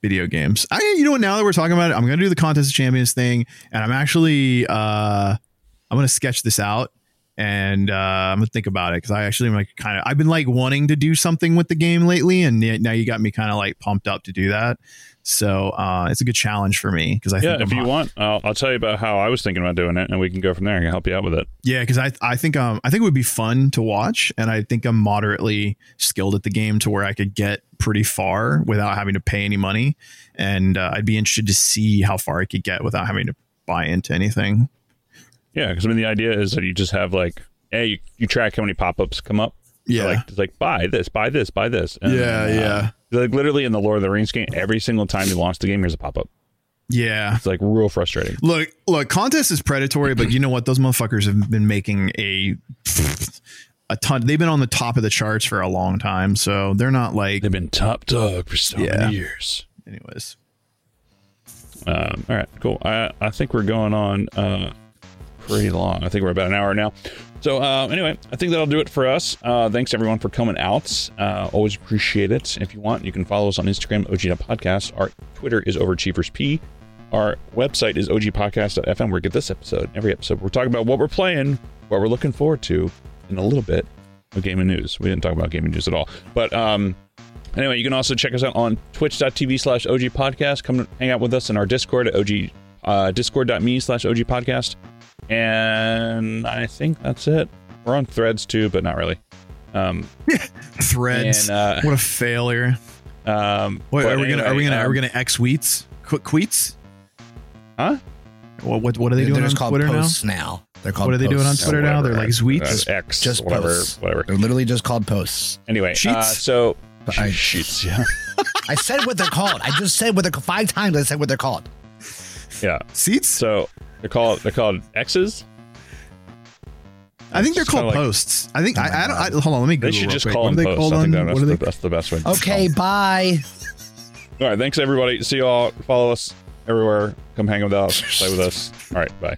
Speaker 2: video games. I you know what? Now that we're talking about it, I'm gonna do the contest of champions thing, and I'm actually uh, I'm gonna sketch this out. And uh, I'm gonna think about it because I actually am like kind of I've been like wanting to do something with the game lately, and now you got me kind of like pumped up to do that. So uh, it's a good challenge for me because I
Speaker 1: Yeah,
Speaker 2: think
Speaker 1: if
Speaker 2: I'm-
Speaker 1: you want, I'll, I'll tell you about how I was thinking about doing it, and we can go from there. I can help you out with it.
Speaker 2: Yeah, because I I think um I think it would be fun to watch, and I think I'm moderately skilled at the game to where I could get pretty far without having to pay any money, and uh, I'd be interested to see how far I could get without having to buy into anything.
Speaker 1: Yeah, because I mean, the idea is that you just have like, hey, you, you track how many pop ups come up.
Speaker 2: Yeah.
Speaker 1: like it's like buy this, buy this, buy this. And,
Speaker 2: Yeah,
Speaker 1: uh,
Speaker 2: yeah.
Speaker 1: Like literally in the Lord of the Rings game, every single time you launch the game, here's a pop up.
Speaker 2: Yeah.
Speaker 1: It's like real frustrating.
Speaker 2: Look, look, contest is predatory, but you know what? Those motherfuckers have been making a a ton. They've been on the top of the charts for a long time, so they're not like.
Speaker 1: They've been top dog for so
Speaker 2: Yeah.
Speaker 1: many years.
Speaker 2: Anyways,
Speaker 1: Um, all right, cool. I I think we're going on uh, pretty long. I think we're about an hour now. So uh, anyway, I think that'll do it for us. Uh, thanks everyone for coming out. Uh, always appreciate it. If you want, you can follow us on Instagram, OG Podcast. Our Twitter is OverachieversP. Our website is ogpodcast.fm where get this episode, every episode. We're talking about what we're playing, what we're looking forward to in a little bit of gaming news. We didn't talk about gaming news at all. But um, Anyway, you can also check us out on twitch.tv slash OG podcast. Come hang out with us in our Discord at OG, uh, discord.me slash OG podcast. And I think that's it. We're on threads too, but not really. Um,
Speaker 2: threads.
Speaker 1: And, uh,
Speaker 2: what a failure.
Speaker 1: um,
Speaker 2: What
Speaker 1: but
Speaker 2: are we gonna? Are we gonna? are we
Speaker 1: um,
Speaker 2: gonna X tweets? Qu- Tweets?
Speaker 1: Huh?
Speaker 2: What, what what are they
Speaker 3: They're
Speaker 2: doing on
Speaker 3: called
Speaker 2: Twitter now?
Speaker 3: posts now. They're called.
Speaker 2: What are they doing on. Twitter now? They're
Speaker 1: Whatever.
Speaker 2: like tweets.
Speaker 1: Uh, X,
Speaker 3: Just
Speaker 1: whatever,
Speaker 3: posts.
Speaker 1: whatever.
Speaker 3: They're literally just called posts.
Speaker 1: Anyway, uh,
Speaker 2: Sheets?
Speaker 1: so
Speaker 3: I-
Speaker 1: sheets, yeah,
Speaker 3: I said what they're called. I just said what they're five times. I said what they're called.
Speaker 1: yeah.
Speaker 2: Seats?
Speaker 1: So they're called they're called X's.
Speaker 2: I think they're
Speaker 1: It's kinda
Speaker 2: called
Speaker 1: like-
Speaker 2: posts. I think
Speaker 3: Oh
Speaker 2: I, I don't. I, hold on, let me.
Speaker 1: They should
Speaker 2: real
Speaker 1: just
Speaker 2: quick.
Speaker 1: call
Speaker 2: What
Speaker 1: them
Speaker 2: are they
Speaker 1: posts.
Speaker 2: called
Speaker 1: I think
Speaker 2: on-
Speaker 1: that-
Speaker 2: what are
Speaker 1: that's,
Speaker 2: they-
Speaker 1: the, that's the best way. to
Speaker 3: Okay,
Speaker 1: call
Speaker 3: bye.
Speaker 1: All right, thanks everybody. See y'all. Follow us everywhere. Come hang with us. Play with us. All right, bye.